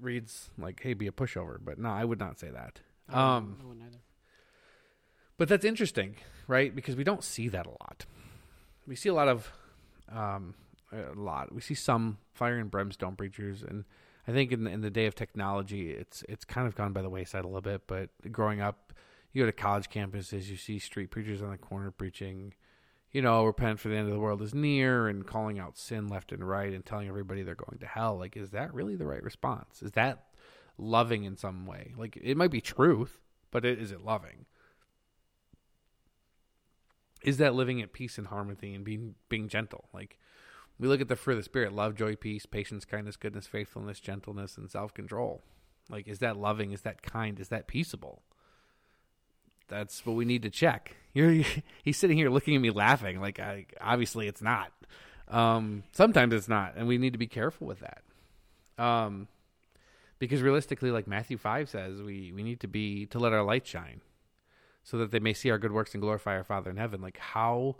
reads like, "Hey, be a pushover," but no, I would not say that. Um, I wouldn't either. but that's interesting, right? Because we don't see that a lot. We see a lot of, um, a lot. We see some fire and brimstone preachers, and I think in the, in the day of technology, it's it's kind of gone by the wayside a little bit. But growing up, you go to college campuses, you see street preachers on the corner preaching. You know, repent for the end of the world is near, and calling out sin left and right, and telling everybody they're going to hell. Like, is that really the right response? Is that loving in some way? Like, it might be truth, but it, is it loving? is that living at peace and harmony and being being gentle like we look at the fruit of the spirit love joy peace patience kindness goodness faithfulness gentleness and self-control like is that loving is that kind is that peaceable that's what we need to check you're [LAUGHS] he's sitting here looking at me laughing like I, obviously it's not um, sometimes it's not and we need to be careful with that um, because realistically like matthew 5 says we we need to be to let our light shine so that they may see our good works and glorify our Father in heaven. Like, how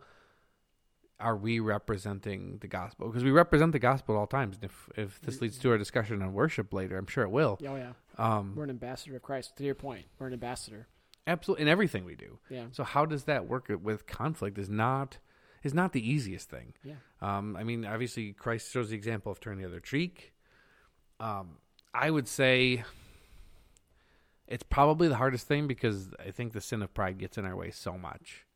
are we representing the gospel? Because we represent the gospel at all times. And if if this leads to our discussion on worship later, I'm sure it will. Oh yeah, Um, we're an ambassador of Christ. To your point, we're an ambassador. Absolutely in everything we do. Yeah, So how does that work with conflict? Is not is not the easiest thing. yeah. Um, I mean, obviously, Christ shows the example of turning the other cheek. Um, I would say it's probably the hardest thing because I think the sin of pride gets in our way so much.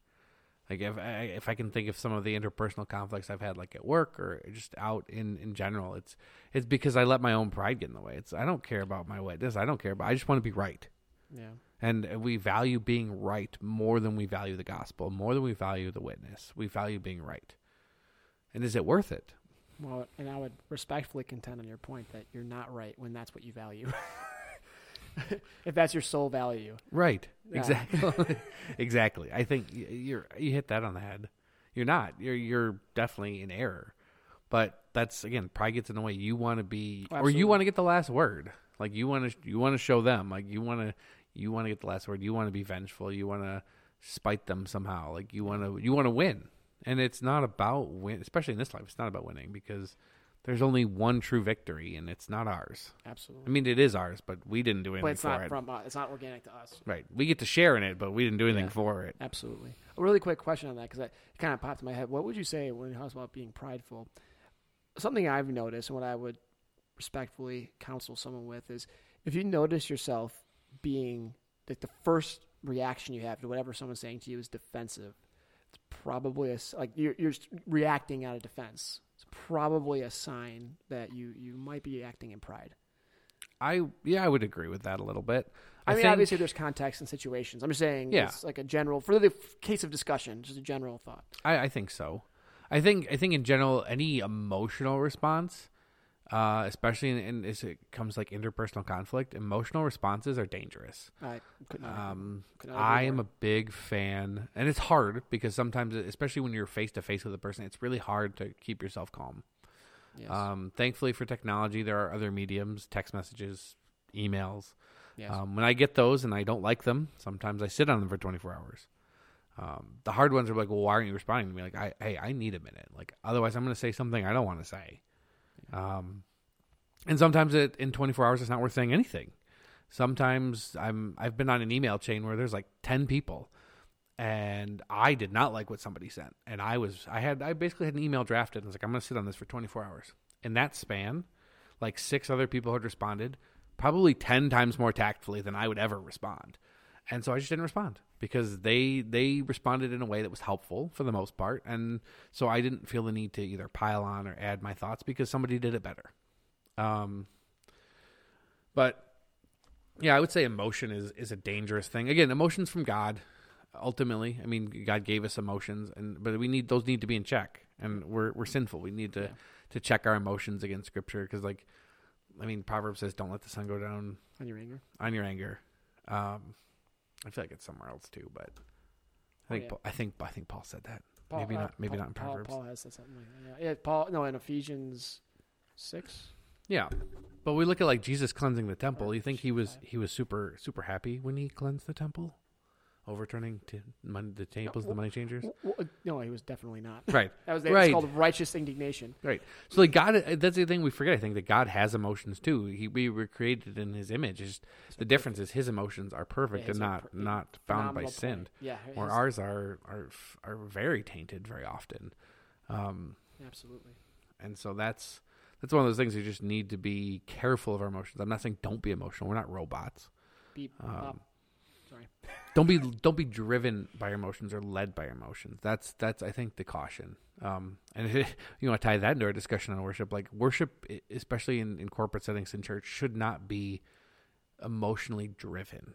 Like if I, if I can think of some of the interpersonal conflicts I've had, like at work or just out in, in general, it's it's because I let my own pride get in the way. It's I don't care about my witness. I don't care about. I just want to be right. Yeah. And we value being right more than we value the gospel, more than we value the witness. We value being right. And is it worth it? Well, and I would respectfully contend on your point that you're not right when that's what you value. [LAUGHS] if that's your sole value. Right. Yeah. Exactly. [LAUGHS] [LAUGHS] exactly. I think you're you hit that on the head. You're not. You're you're definitely in error. But that's again, pride gets in the way. You want to be, Oh, or you want to get the last word. Like you want to, you want to show them. Like you want to, you want to get the last word. You want to be vengeful. You want to spite them somehow. Like you want to, you want to win. And it's not about win, especially in this life. It's not about winning because there's only one true victory, and it's not ours. Absolutely. I mean, it is ours, but we didn't do anything but it's for not it. from uh, it's not organic to us. Right. We get to share in it, but we didn't do anything Yeah. for it. Absolutely. A really quick question on that because it kind of popped in my head. What would you say when it talks about being prideful? Something I've noticed and what I would respectfully counsel someone with is if you notice yourself being like the first reaction you have to whatever someone's saying to you is defensive, it's probably a like you're you're reacting out of defense. It's probably a sign that you you might be acting in pride. I yeah, I would agree with that a little bit. I, mean, think- obviously, there's context and situations. I'm just saying, Yeah. it's like a general for the case of discussion, just a general thought. I, I think so. I think I think in general, any emotional response, uh, especially in, in as it comes like interpersonal conflict, emotional responses are dangerous. I could not. Um, could not I am a big fan, and it's hard because sometimes, especially when you're face to face with a person, it's really hard to keep yourself calm. Yes. Um, thankfully for technology, there are other mediums, text messages, emails. Yes. Um, when I get those and I don't like them, sometimes I sit on them for 24 hours. Um, the hard ones are like, well, why aren't you responding to me? Like, I, hey, I need a minute. Like, otherwise, I'm going to say something I don't want to say. Um, and sometimes it in 24 hours, it's not worth saying anything. Sometimes I'm I've been on an email chain where there's like 10 people, and I did not like what somebody sent, and I was I had I basically had an email drafted and was like, I'm going to sit on this for 24 hours. In that span, like six other people had responded, probably 10 times more tactfully than I would ever respond. And so I just didn't respond because they they responded in a way that was helpful for the most part, and so I didn't feel the need to either pile on or add my thoughts because somebody did it better. Um, but yeah, I would say emotion is is a dangerous thing. Again, emotions from God. Ultimately, I mean, God gave us emotions, and but we need those need to be in check, and we're we're sinful. We need to Yeah. to check our emotions against Scripture because, like, I mean, Proverbs says, "Don't let the sun go down On your anger. on your anger." Um, I feel like it's somewhere else too, but I Oh, think yeah. Paul, I think I think Paul said that. Paul, Maybe uh, not- maybe Paul, not in Paul, Proverbs. Paul has said something like that. Yeah. yeah, Paul. No, in Ephesians six. Yeah, but we look at like Jesus cleansing the temple. You think he was he was super super happy when he cleansed the temple, overturning to money, the tables, the well- money changers. No, he was definitely not. [LAUGHS] Right. That was, that Right. was called righteous indignation. Right. So like God, that's the thing we forget. I think that God has emotions too. He we were created in His image. It's just, the difference is His emotions are perfect Yeah, and not per- not bound by Phenomenal sin. Yeah, Or ours are are are very tainted very often. Um, absolutely. and so that's that's one of those things you just need to be careful of our emotions. I'm not saying don't be emotional. We're not robots. Beep. Um, pop. Sorry. don't be don't be driven by your emotions or led by your emotions. That's that's I think the caution. Um, and [LAUGHS] you want to tie that into our discussion on worship. Like worship, especially in, in corporate settings in church, should not be emotionally driven.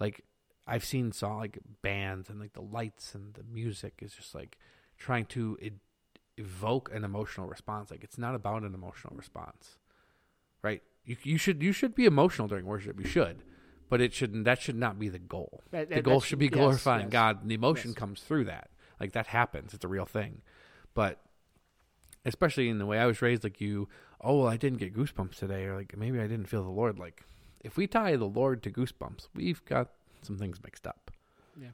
Like I've seen song like bands and like the lights and the music is just like trying to e- evoke an emotional response. Like it's not about an emotional response, right? You you should you should be emotional during worship. You should, but it shouldn't. That should not be the goal That- the goal should be yes, glorifying yes. God, and the emotion Yes. comes through that. Like that happens; it's a real thing. But especially in the way I was raised, like you, oh well, I didn't get goosebumps today, or like maybe I didn't feel the Lord. Like if we tie the Lord to goosebumps, we've got some things mixed up. Yeah,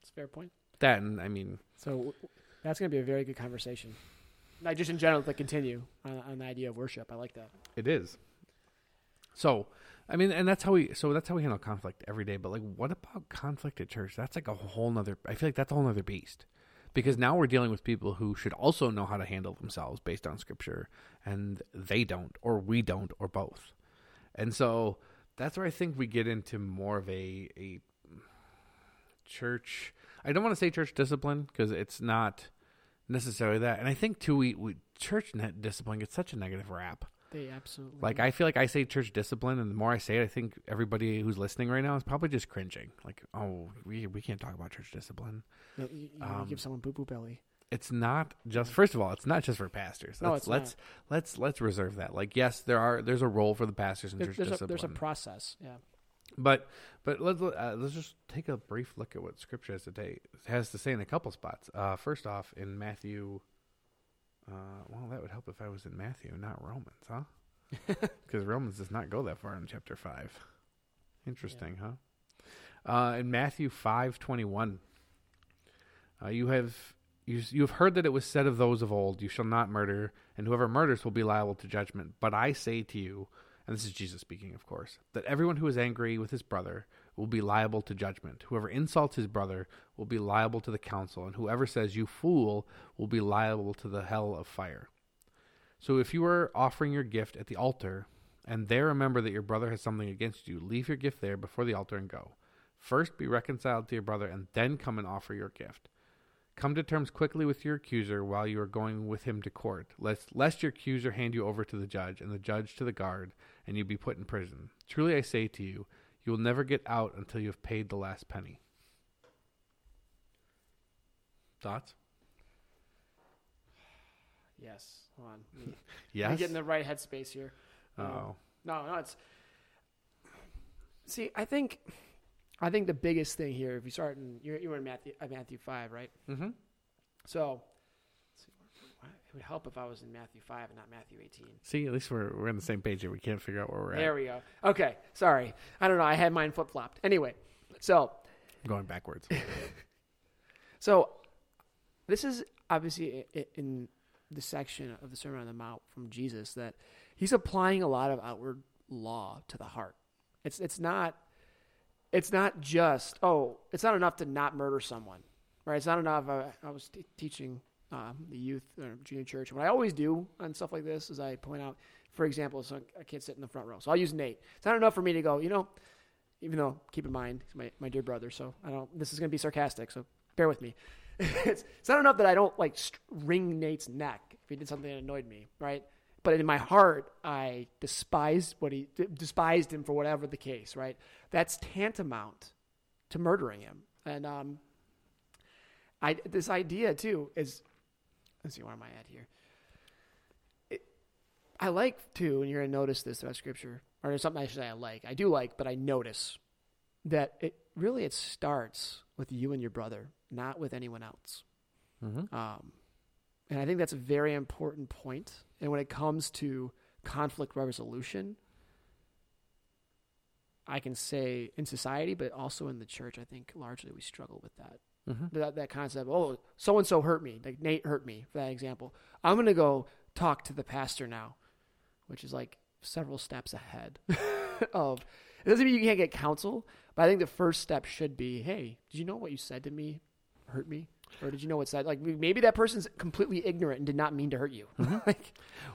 it's a fair point. That, and I mean, So w- that's going to be a very good conversation. Like just in general to continue on, on the idea of worship. I like that. it is. So, I mean, and that's how we. So that's how we handle conflict every day. But like, what about conflict at church? That's like a whole nother. I feel like that's a whole nother beast. Because now we're dealing with people who should also know how to handle themselves based on scripture, and they don't, or we don't, or both. And so that's where I think we get into more of a a church. I don't want to say church discipline because it's not necessarily that. And I think too, we, we church net discipline gets such a negative rap. They absolutely Like I feel like I say church discipline, and the more I say it, I think everybody who's listening right now is probably just cringing. Like, oh, we we can't talk about church discipline. You, you- you um, give someone boo boo belly. It's not just. First of all, it's not just for pastors. No, let's it's let's, let's let's reserve that. Like, yes, there are there's a role for the pastors in There- church there's, a, discipline. there's a process. Yeah. But but let's uh, let's just take a brief look at what Scripture has to say has to say in a couple spots. Uh, first off, in Matthew, uh, well, that would help if I was in Matthew, not Romans, huh? [LAUGHS] Because Romans does not go that far in chapter five. Interesting, huh? Uh, in Matthew five twenty one, uh, you have you you have heard that it was said of those of old, "You shall not murder," and whoever murders will be liable to judgment. But I say to you, and this is Jesus speaking, of course, that everyone who is angry with his brother will be liable to judgment. Whoever insults his brother will be liable to the council, and whoever says, You fool, will be liable to the hell of fire. So if you are offering your gift at the altar, and there remember that your brother has something against you, leave your gift there before the altar and go. First be reconciled to your brother, and then come and offer your gift. Come to terms quickly with your accuser while you are going with him to court, lest, lest your accuser hand you over to the judge, and the judge to the guard, and you'd be put in prison. Truly I say to you, you will never get out until you have paid the last penny. Thoughts? Yes. Hold on. Let me- [LAUGHS] Let me Yes. get in the right headspace here. Oh, No, no, it's. See, I think, I think the biggest thing here, if you start in, you're, you were in Matthew, uh, Matthew five, right? mm-hmm. So, let's see, why- It would help if I was in Matthew 5 and not Matthew 18. See, at least we're we're on the same page here. We can't figure out where we're at. There we go. Okay, sorry. I don't know. I had mine flip flopped. Anyway, so at. Going backwards. [LAUGHS] so this is obviously in the section of the Sermon on the Mount from Jesus that he's applying a lot of outward law to the heart. It's it's not it's not just oh it's not enough to not murder someone, right? It's not enough. I, I was t- teaching um, the youth or junior church. What I always do on stuff like this is I point out, for example, so I can't sit in the front row, so I'll use Nate. It's not enough for me to go, you know, even though keep in mind my my dear brother, so I don't. This is going to be sarcastic, so bear with me. [LAUGHS] it's, it's not enough that I don't like wring Nate's neck if he did something that annoyed me, right? But in my heart, I despised what he despised him for whatever the case, right? That's tantamount to murdering him. And um, I this idea too is let's see where am I at here. It, I like too, and you're gonna notice this about Scripture, or something I should say I like. I do like, but I notice that it really it starts with you and your brother, not with anyone else. mm-hmm. Um, and I think that's a very important point. And when it comes to conflict resolution, I can say in society, but also in the church, I think largely we struggle with that. Mm-hmm. That, that concept, oh, so and so hurt me, like Nate hurt me, for that example. I'm going to go talk to the pastor now, which is like several steps ahead [LAUGHS] of. It doesn't mean you can't get counsel, but I think the first step should be, hey, did you know what you said to me hurt me? Or did you know what that? Like maybe that person's completely ignorant and did not mean to hurt you. [LAUGHS] like,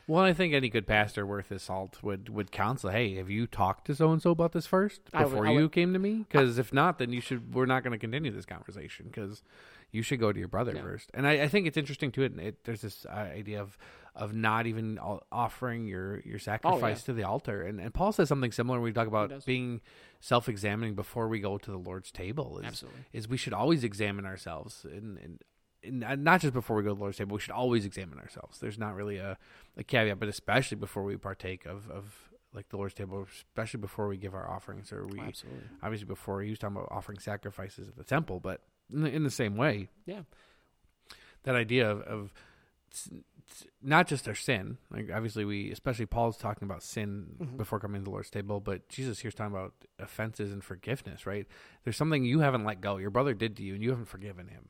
Well, I think any good pastor worth his salt would would counsel. Hey, have you talked to so and so about this first I would- before you would- came to me? Because if not, then you should. We're not going to continue this conversation because you should go to your brother Yeah. first. And I, I think it's interesting too. It, it there's this uh, idea of of not even offering your your oh, sacrifice to the altar. And and Paul says something similar. when We talk about being self examining before we go to the Lord's table. Is, Absolutely. is we should always examine ourselves and. and not just before we go to the Lord's table, we should always examine ourselves. There's not really a, a caveat, but especially before we partake of, of like the Lord's table, especially before we give our offerings, or we oh, Absolutely. obviously before he was talking about offering sacrifices at the temple, but in the, in the same way, Yeah. that idea of, of not just our sin, like obviously we, especially Paul's talking about sin Mhm. before coming to the Lord's table, but Jesus here's talking about offenses and forgiveness, right? There's something you haven't let go, your brother did to you, and you haven't forgiven him,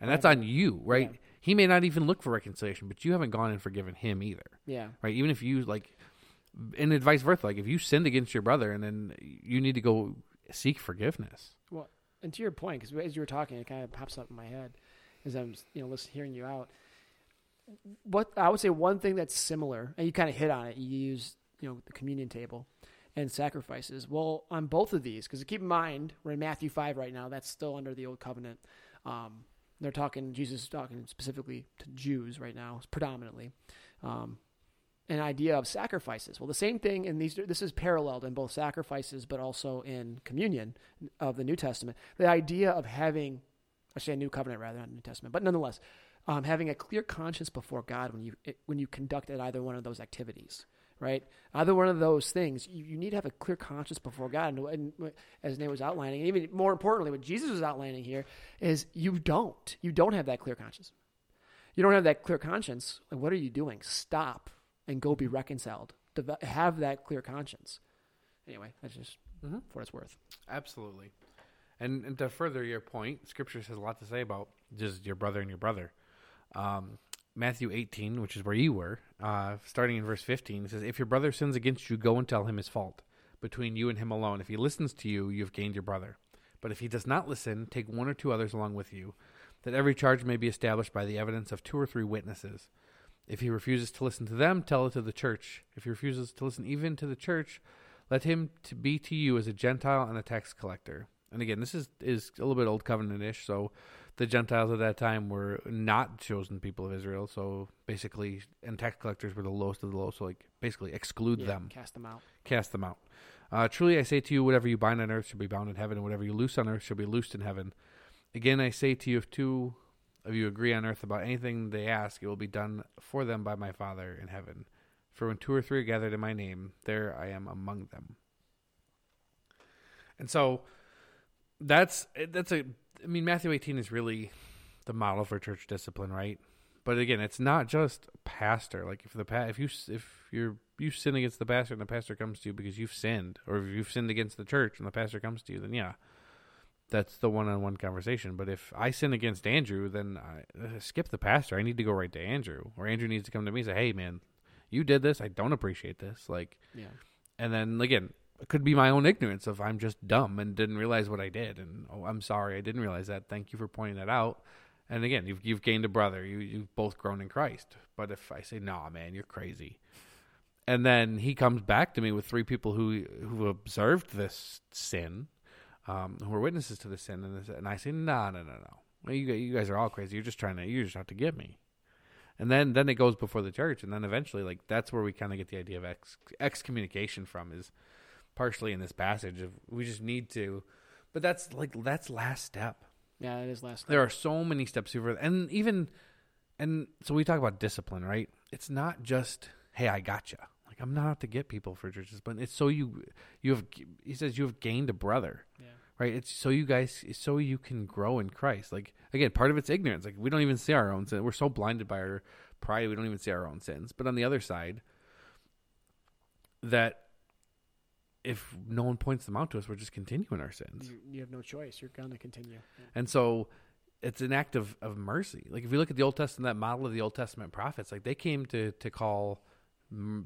and that's on you, right? Yeah. He may not even look for reconciliation, but you haven't gone and forgiven him either Yeah. right? Even if you like, and vice versa. Like if you sinned against your brother, and then you need to go seek forgiveness. Well, And to your point, because as you were talking, it kind of pops up in my head as I'm, you know, listening, hearing you out. What I would say, one thing that's similar, and you kind of hit on it. You use, you know, the communion table and sacrifices. Well, on both of these, because keep in mind, we're in Matthew five right now. That's still under the old covenant. Um, they're talking. Jesus is talking specifically to Jews right now, predominantly. Um, an idea of sacrifices. Well, the same thing in these. This is paralleled in both sacrifices, but also in communion of the New Testament. The idea of having, I say, a new covenant rather not New Testament, but nonetheless, um, having a clear conscience before God when you when you conduct at either one of those activities. Right, either one of those things, you, you need to have a clear conscience before God. And, and as Nate was outlining, and even more importantly, what Jesus was outlining here is you don't. You don't have that clear conscience. You don't have that clear conscience. Like, what are you doing? Stop and go be reconciled. Deve- have that clear conscience. Anyway, that's just Mhm. for what it's worth. Absolutely. And, and to further your point, Scripture has a lot to say about just your brother and your brother. Um, Matthew 18, which is where you were, uh, starting in verse 15, it says, If your brother sins against you, go and tell him his fault. Between you and him alone. If he listens to you, you have gained your brother. But if he does not listen, take one or two others along with you, that every charge may be established by the evidence of two or three witnesses. If he refuses to listen to them, tell it to the church. If he refuses to listen even to the church, let him to be to you as a Gentile and a tax collector. And again, this is, is a little bit old covenant ish. So the Gentiles at that time were not chosen people of Israel. So basically, and tax collectors were the lowest of the low. So like basically exclude Yeah, them, Cast them out. cast them out. Uh, truly, I say to you, whatever you bind on earth shall be bound in heaven, and whatever you loose on earth shall be loosed in heaven. Again, I say to you, if two of you agree on earth about anything they ask, it will be done for them by my Father in heaven. For when two or three are gathered in my name, there I am among them. And so that's that's a I mean Matthew 18 is really the model for church discipline, right? but again, it's not just pastor. Like if the pa- if you if you're you sin against the pastor and the pastor comes to you because you've sinned, or if you've sinned against the church and the pastor comes to you, then yeah, that's the one-on-one conversation. But if I sin against Andrew, then I uh, skip the pastor. I need to go right to Andrew, or Andrew needs to come to me and say, "Hey, man, you did this. I don't appreciate this." Like, Yeah. and then again, it could be my own ignorance of I'm just dumb and didn't realize what I did, and oh, I'm sorry, I didn't realize that. Thank you for pointing that out. And again, you've you've gained a brother. You you've both grown in Christ. But if I say, "Nah, man, you're crazy," and then he comes back to me with three people who who observed this sin, um, who were witnesses to the sin, and, this, and I say, "No, no, no, no. You you guys are all crazy. You're just trying to you just have to get me." And then then it goes before the church, and then eventually, like that's where we kind of get the idea of ex, excommunication from is partially in this passage of we just need to, but that's like that's last step. Yeah, it is last. Step. There are so many steps over, and even, and so we talk about discipline, right? It's not just hey, I gotcha. Like I'm not out to get people for church discipline. It's so you you have he says you have gained a brother, Yeah. right? It's so you guys so you can grow in Christ. Like again, part of it's ignorance. Like we don't even see our own sin. We're so blinded by our pride, we don't even see our own sins. But on the other side, that if no one points them out to us, we're just continuing our sins. You, you have no choice. You're gonna continue. Yeah. And so it's an act of, of mercy. Like if you look at the Old Testament, that model of the Old Testament prophets, like they came to to call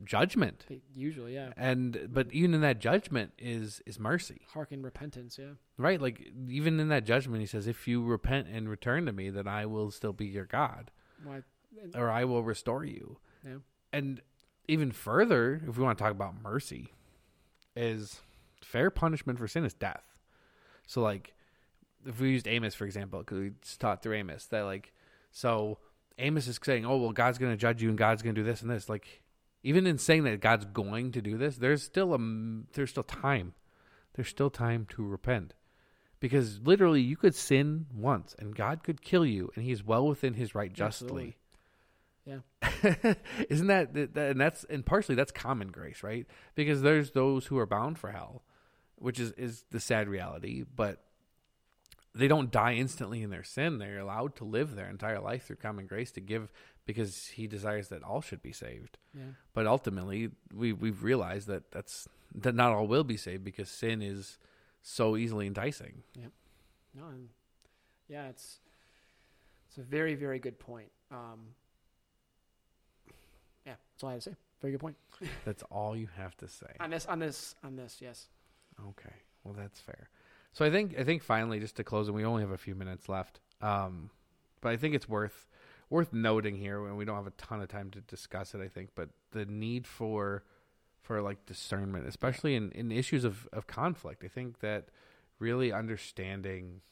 judgment, Usually, yeah. and but even in that judgment is is mercy, Hearken repentance. Yeah. right? Like even in that judgment, he says, "If you repent and return to me, then I will still be your God, Why? or I will restore you." Yeah. And even further, if we want to talk about mercy, is fair punishment for sin is death. So like if we used Amos for example, because we taught through Amos that like so Amos is saying, "Oh well, God's going to judge you and God's going to do this and this." Like even in saying that God's going to do this, there's still a there's still time. There's still time to repent. Because literally you could sin once and God could kill you and he's well within his right justly. Absolutely. [LAUGHS] Isn't that, that and that's and partially that's common grace, right? Because there's those who are bound for hell, which is is the sad reality, but they don't die instantly in their sin. They're allowed to live their entire life through common grace to give because he desires that all should be saved. Yeah. But ultimately, we we've realized that that's that not all will be saved because sin is so easily enticing. Yeah. No. And yeah, it's it's a very very good point. Um, yeah, that's all I had to say. Very good point [LAUGHS] That's all you have to say. on this on this on this. Yes. Okay. Well, that's fair. So I think I think finally, just to close, and we only have a few minutes left. Um, but I think it's worth worth noting here, and we don't have a ton of time to discuss it. I think, but the need for for like discernment, especially in in issues of of conflict. I think that really understanding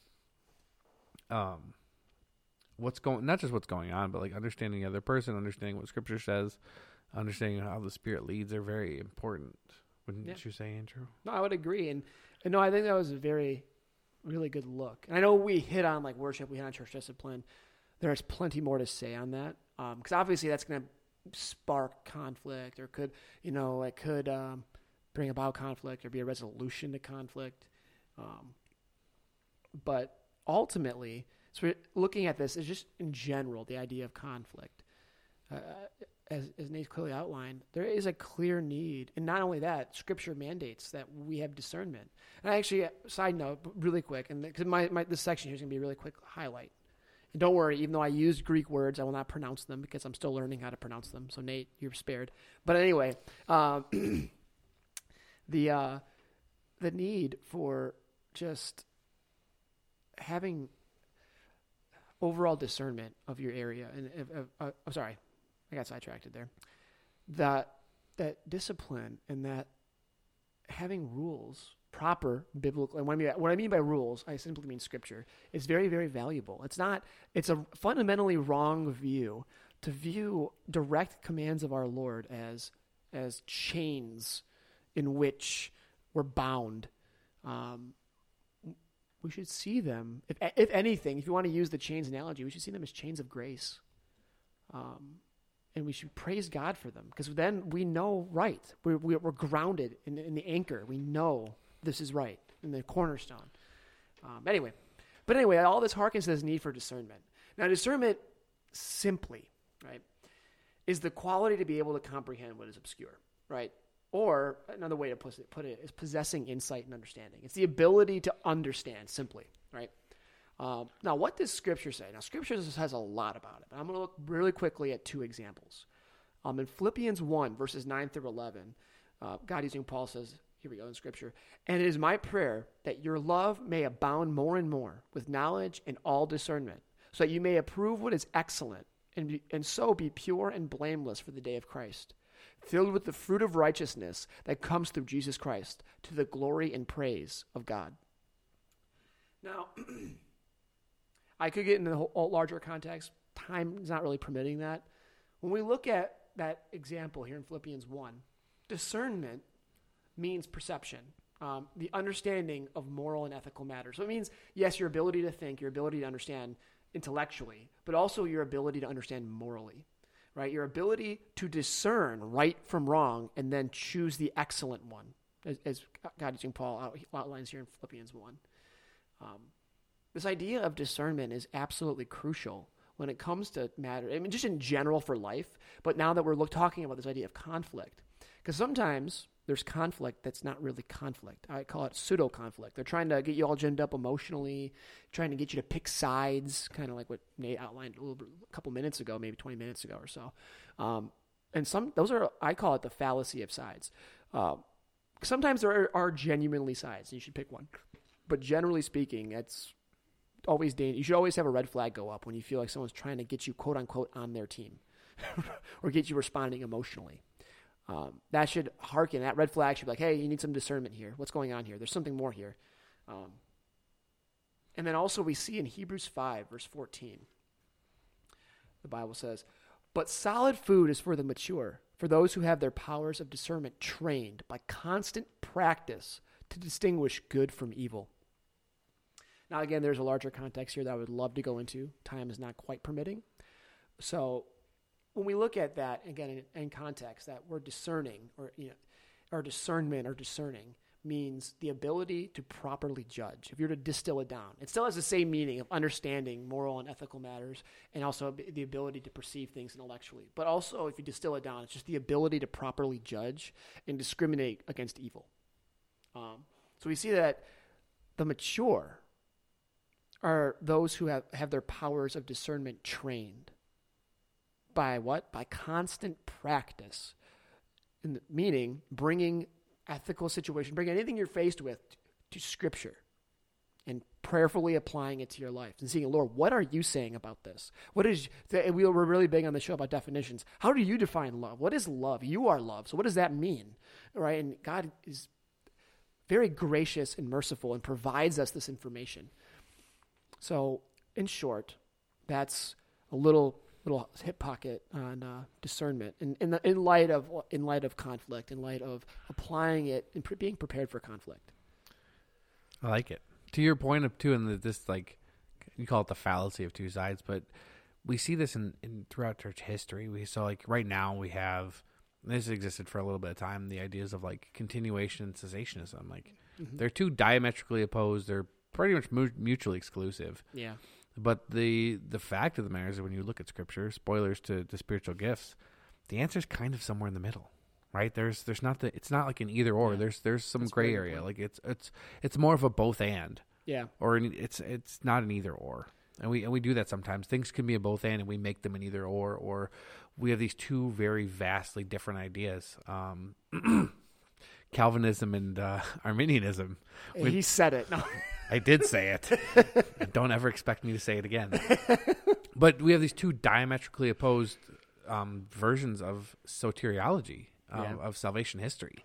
um what's going not just what's going on but like understanding the other person understanding what scripture says understanding how the spirit leads are very important wouldn't Yeah. you say andrew No, I would agree, and, and no, I think that was a very, really good look. And I know we hit on like worship, we hit on church discipline. There's plenty more to say on that, because obviously that's going to spark conflict, or could you know, it could um, bring about conflict, or be a resolution to conflict. Um, but ultimately, so we're looking at this is just in general the idea of conflict. Uh, as, as Nate's clearly outlined, there is a clear need, and not only that, Scripture mandates that we have discernment. And I actually, side note, really quick, and because my, my this section here is going to be a really quick highlight. And don't worry, even though I used Greek words, I will not pronounce them because I'm still learning how to pronounce them. So Nate, you're spared. But anyway, um, [CLEARS THROAT] the uh, the need for just having overall discernment of your area, and of, uh, I'm sorry, I got sidetracked there. That that discipline and that having rules, proper biblical, and what I mean, what I mean by rules, I simply mean scripture. Is very very valuable. It's not. It's a fundamentally wrong view to view direct commands of our Lord as as chains in which we're bound. Um, we should see them, if if anything, if you want to use the chains analogy, we should see them as chains of grace. Um, and we should praise God for them because then we know right. We're, we're, grounded in, in the anchor. We know this is right in the cornerstone. Um, anyway, but anyway, all this harkens to this need for discernment. Now, discernment simply, right, is the quality to be able to comprehend what is obscure, right? Or another way to put it, put it is possessing insight and understanding. It's the ability to understand simply, right? Um, now, what does Scripture say? Now, Scripture has a lot about it, but I'm going to look really quickly at two examples. Um, in Philippians 1, verses 9 through 11, uh, God using Paul says, here we go in Scripture, and it is my prayer that your love may abound more and more with knowledge and all discernment, so that you may approve what is excellent, and, be, and so be pure and blameless for the day of Christ, filled with the fruit of righteousness that comes through Jesus Christ, to the glory and praise of God. Now, [CLEARS THROAT] I could get into the whole, larger context. Time is not really permitting that. When we look at that example here in Philippians 1, discernment means perception, um, the understanding of moral and ethical matters. So it means, yes, your ability to think, your ability to understand intellectually, but also your ability to understand morally, right? Your ability to discern right from wrong and then choose the excellent one, as, as God using Paul outlines here in Philippians 1. Um, this idea of discernment is absolutely crucial when it comes to matter. I mean, just in general for life, but now that we're look, talking about this idea of conflict, because sometimes there's conflict that's not really conflict. I call it pseudo conflict. They're trying to get you all ginned up emotionally, trying to get you to pick sides, kind of like what Nate outlined a, a couple minutes ago, maybe 20 minutes ago or so. Um, and some those are I call it the fallacy of sides. Uh, sometimes there are, are genuinely sides, and you should pick one. But generally speaking, it's always. You should always have a red flag go up when you feel like someone's trying to get you quote unquote on their team, [LAUGHS] or get you responding emotionally. Um, that should harken. That red flag should be like, hey, you need some discernment here. What's going on here? There's something more here. Um, and then also we see in Hebrews 5, verse 14, the Bible says, But solid food is for the mature, for those who have their powers of discernment trained by constant practice to distinguish good from evil. Now, again, there's a larger context here that I would love to go into. Time is not quite permitting. So, when we look at that again in, in context, that we're discerning, or you know, our discernment or discerning means the ability to properly judge. If you're to distill it down, it still has the same meaning of understanding moral and ethical matters, and also the ability to perceive things intellectually. But also, if you distill it down, it's just the ability to properly judge and discriminate against evil. Um, so we see that the mature are those who have, have their powers of discernment trained. By what? By constant practice. The, meaning, bringing ethical situation, bringing anything you're faced with to Scripture and prayerfully applying it to your life and seeing, Lord, what are you saying about this? What is, we were really big on the show about definitions. How do you define love? What is love? You are love. So what does that mean? Right? And God is very gracious and merciful and provides us this information. So, in short, that's a little little hip pocket on uh, discernment in in, the, in light of in light of conflict, in light of applying it and pre- being prepared for conflict. I like it. To your point of too, and this like you call it the fallacy of two sides, but we see this in, in throughout church history. We saw like right now we have this existed for a little bit of time. The ideas of like continuation and cessationism, like mm-hmm. they're two diametrically opposed. They're pretty much mu- mutually exclusive. Yeah. But the the fact of the matter is, when you look at scripture, spoilers to, to spiritual gifts, the answer is kind of somewhere in the middle, right? There's there's not the it's not like an either or. Yeah. There's there's some That's gray area. Like it's it's it's more of a both and. Yeah. Or an, it's it's not an either or. And we and we do that sometimes. Things can be a both and, and we make them an either or, or we have these two very vastly different ideas. Um, [CLEARS THROAT] Calvinism and uh, Arminianism. he said it. No. I did say it. don't ever expect me to say it again. [LAUGHS] but we have these two diametrically opposed um, versions of soteriology, um, yeah. of salvation history.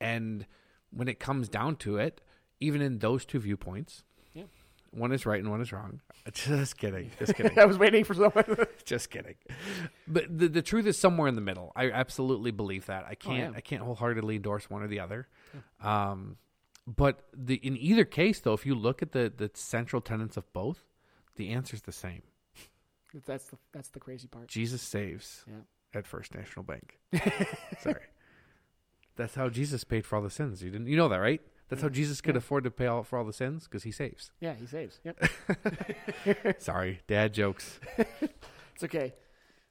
And when it comes down to it, even in those two viewpoints, yeah. one is right and one is wrong. [LAUGHS] Just kidding. Just [LAUGHS] kidding. I was waiting for someone. just kidding. But the the truth is somewhere in the middle. I absolutely believe that. I can't oh, yeah. I can't wholeheartedly endorse one or the other. Um, but the in either case, though, if you look at the the central tenets of both, the answer is the same. That's the that's the crazy part. Jesus saves yeah. at First National Bank. [LAUGHS] Sorry, that's how Jesus paid for all the sins. You didn't you know that right? That's how Jesus could yeah. afford to pay all for all the sins because he saves. Yeah, he saves. Yep. [LAUGHS] Sorry, dad jokes. [LAUGHS] it's okay.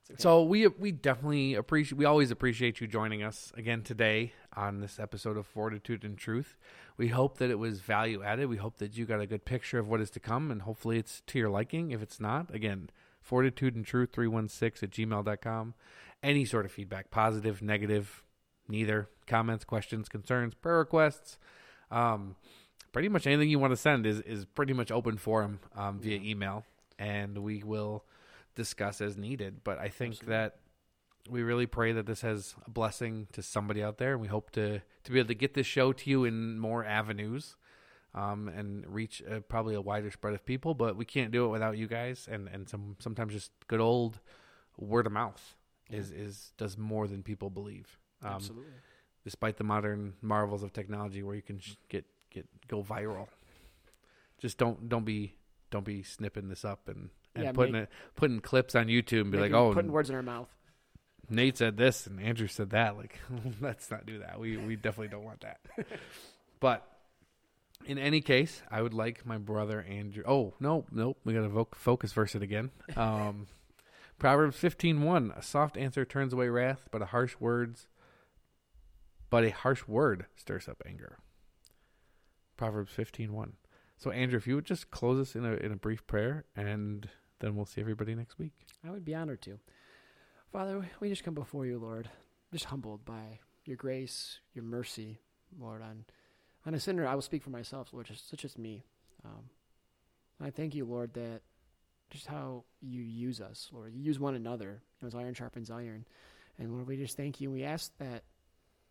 Okay. So we we definitely appreciate we always appreciate you joining us again today on this episode of Fortitude and Truth. We hope that it was value added. We hope that you got a good picture of what is to come and hopefully it's to your liking. If it's not, again, fortitude and truth 316 at gmail.com. Any sort of feedback, positive, negative, neither, comments, questions, concerns, prayer requests, um, pretty much anything you want to send is, is pretty much open forum um, via email and we will discuss as needed. But I think Absolutely. that we really pray that this has a blessing to somebody out there, and we hope to to be able to get this show to you in more avenues. Um, and reach uh, probably a wider spread of people, but we can't do it without you guys, and, and some sometimes just good old word of mouth is is does more than people believe. Um, Absolutely. despite the modern marvels of technology where you can sh- get get go viral. Just don't don't be don't be snipping this up and, and Yeah, putting make- it putting clips on YouTube and be like, oh, putting words in our mouth. Nate said this and Andrew said that. Like, [LAUGHS] let's not do that. We we definitely don't want that. [LAUGHS] but in any case, I would like my brother Andrew. Oh no, nope. We got to vo- focus verse it again. [LAUGHS] Um, Proverbs fifteen one. A soft answer turns away wrath, but a harsh words, but a harsh word stirs up anger. Proverbs fifteen one. So Andrew, if you would just close us in a in a brief prayer, and then we'll see everybody next week. I would be honored to. Father, we- just come before you, Lord, just humbled by your grace, your mercy, Lord. On, on a sinner, I will speak for myself, Lord, just, such as me. Um, I thank you, Lord, that just how you use us, Lord. You use one another, as iron sharpens iron. And Lord, we just thank you. We ask that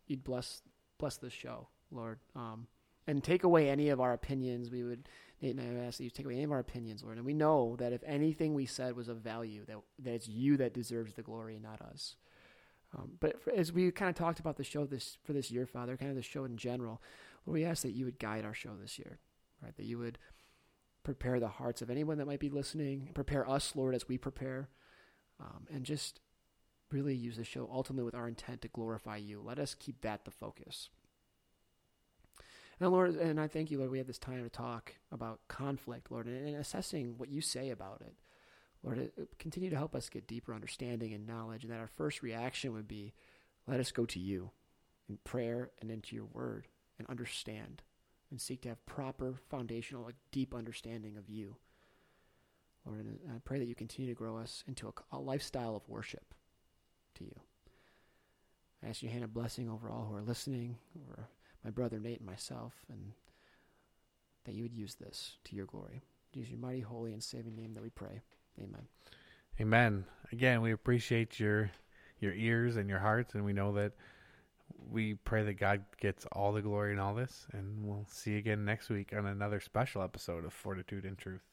you'd bless bless this show, Lord, um, and take away any of our opinions. We would Nate and I have asked that you take away any of our opinions, Lord. And we know that if anything we said was of value, that, that it's you that deserves the glory, not us. Um, but for, as we kind of talked about the show this for this year, Father, kind of the show in general, Lord, we ask that you would guide our show this year, right? That you would prepare the hearts of anyone that might be listening, prepare us, Lord, as we prepare, um, and just really use the show ultimately with our intent to glorify you. Let us keep that the focus. And Lord, and I thank you, Lord, we have this time to talk about conflict, Lord, and, and assessing what you say about it. Lord, continue to help us get deeper understanding and knowledge, and that our first reaction would be, let us go to you in prayer and into your word and understand and seek to have proper foundational, like deep understanding of you. Lord, and I pray that you continue to grow us into a, a lifestyle of worship to you. I ask you hand a blessing over all who are listening, over my brother Nate and myself, and that you would use this to your glory. Use your mighty, holy, and saving name that we pray. Amen. Amen. Again, we appreciate your your ears and your hearts, and we know that we pray that God gets all the glory in all this. And we'll see you again next week on another special episode of Fortitude and Truth.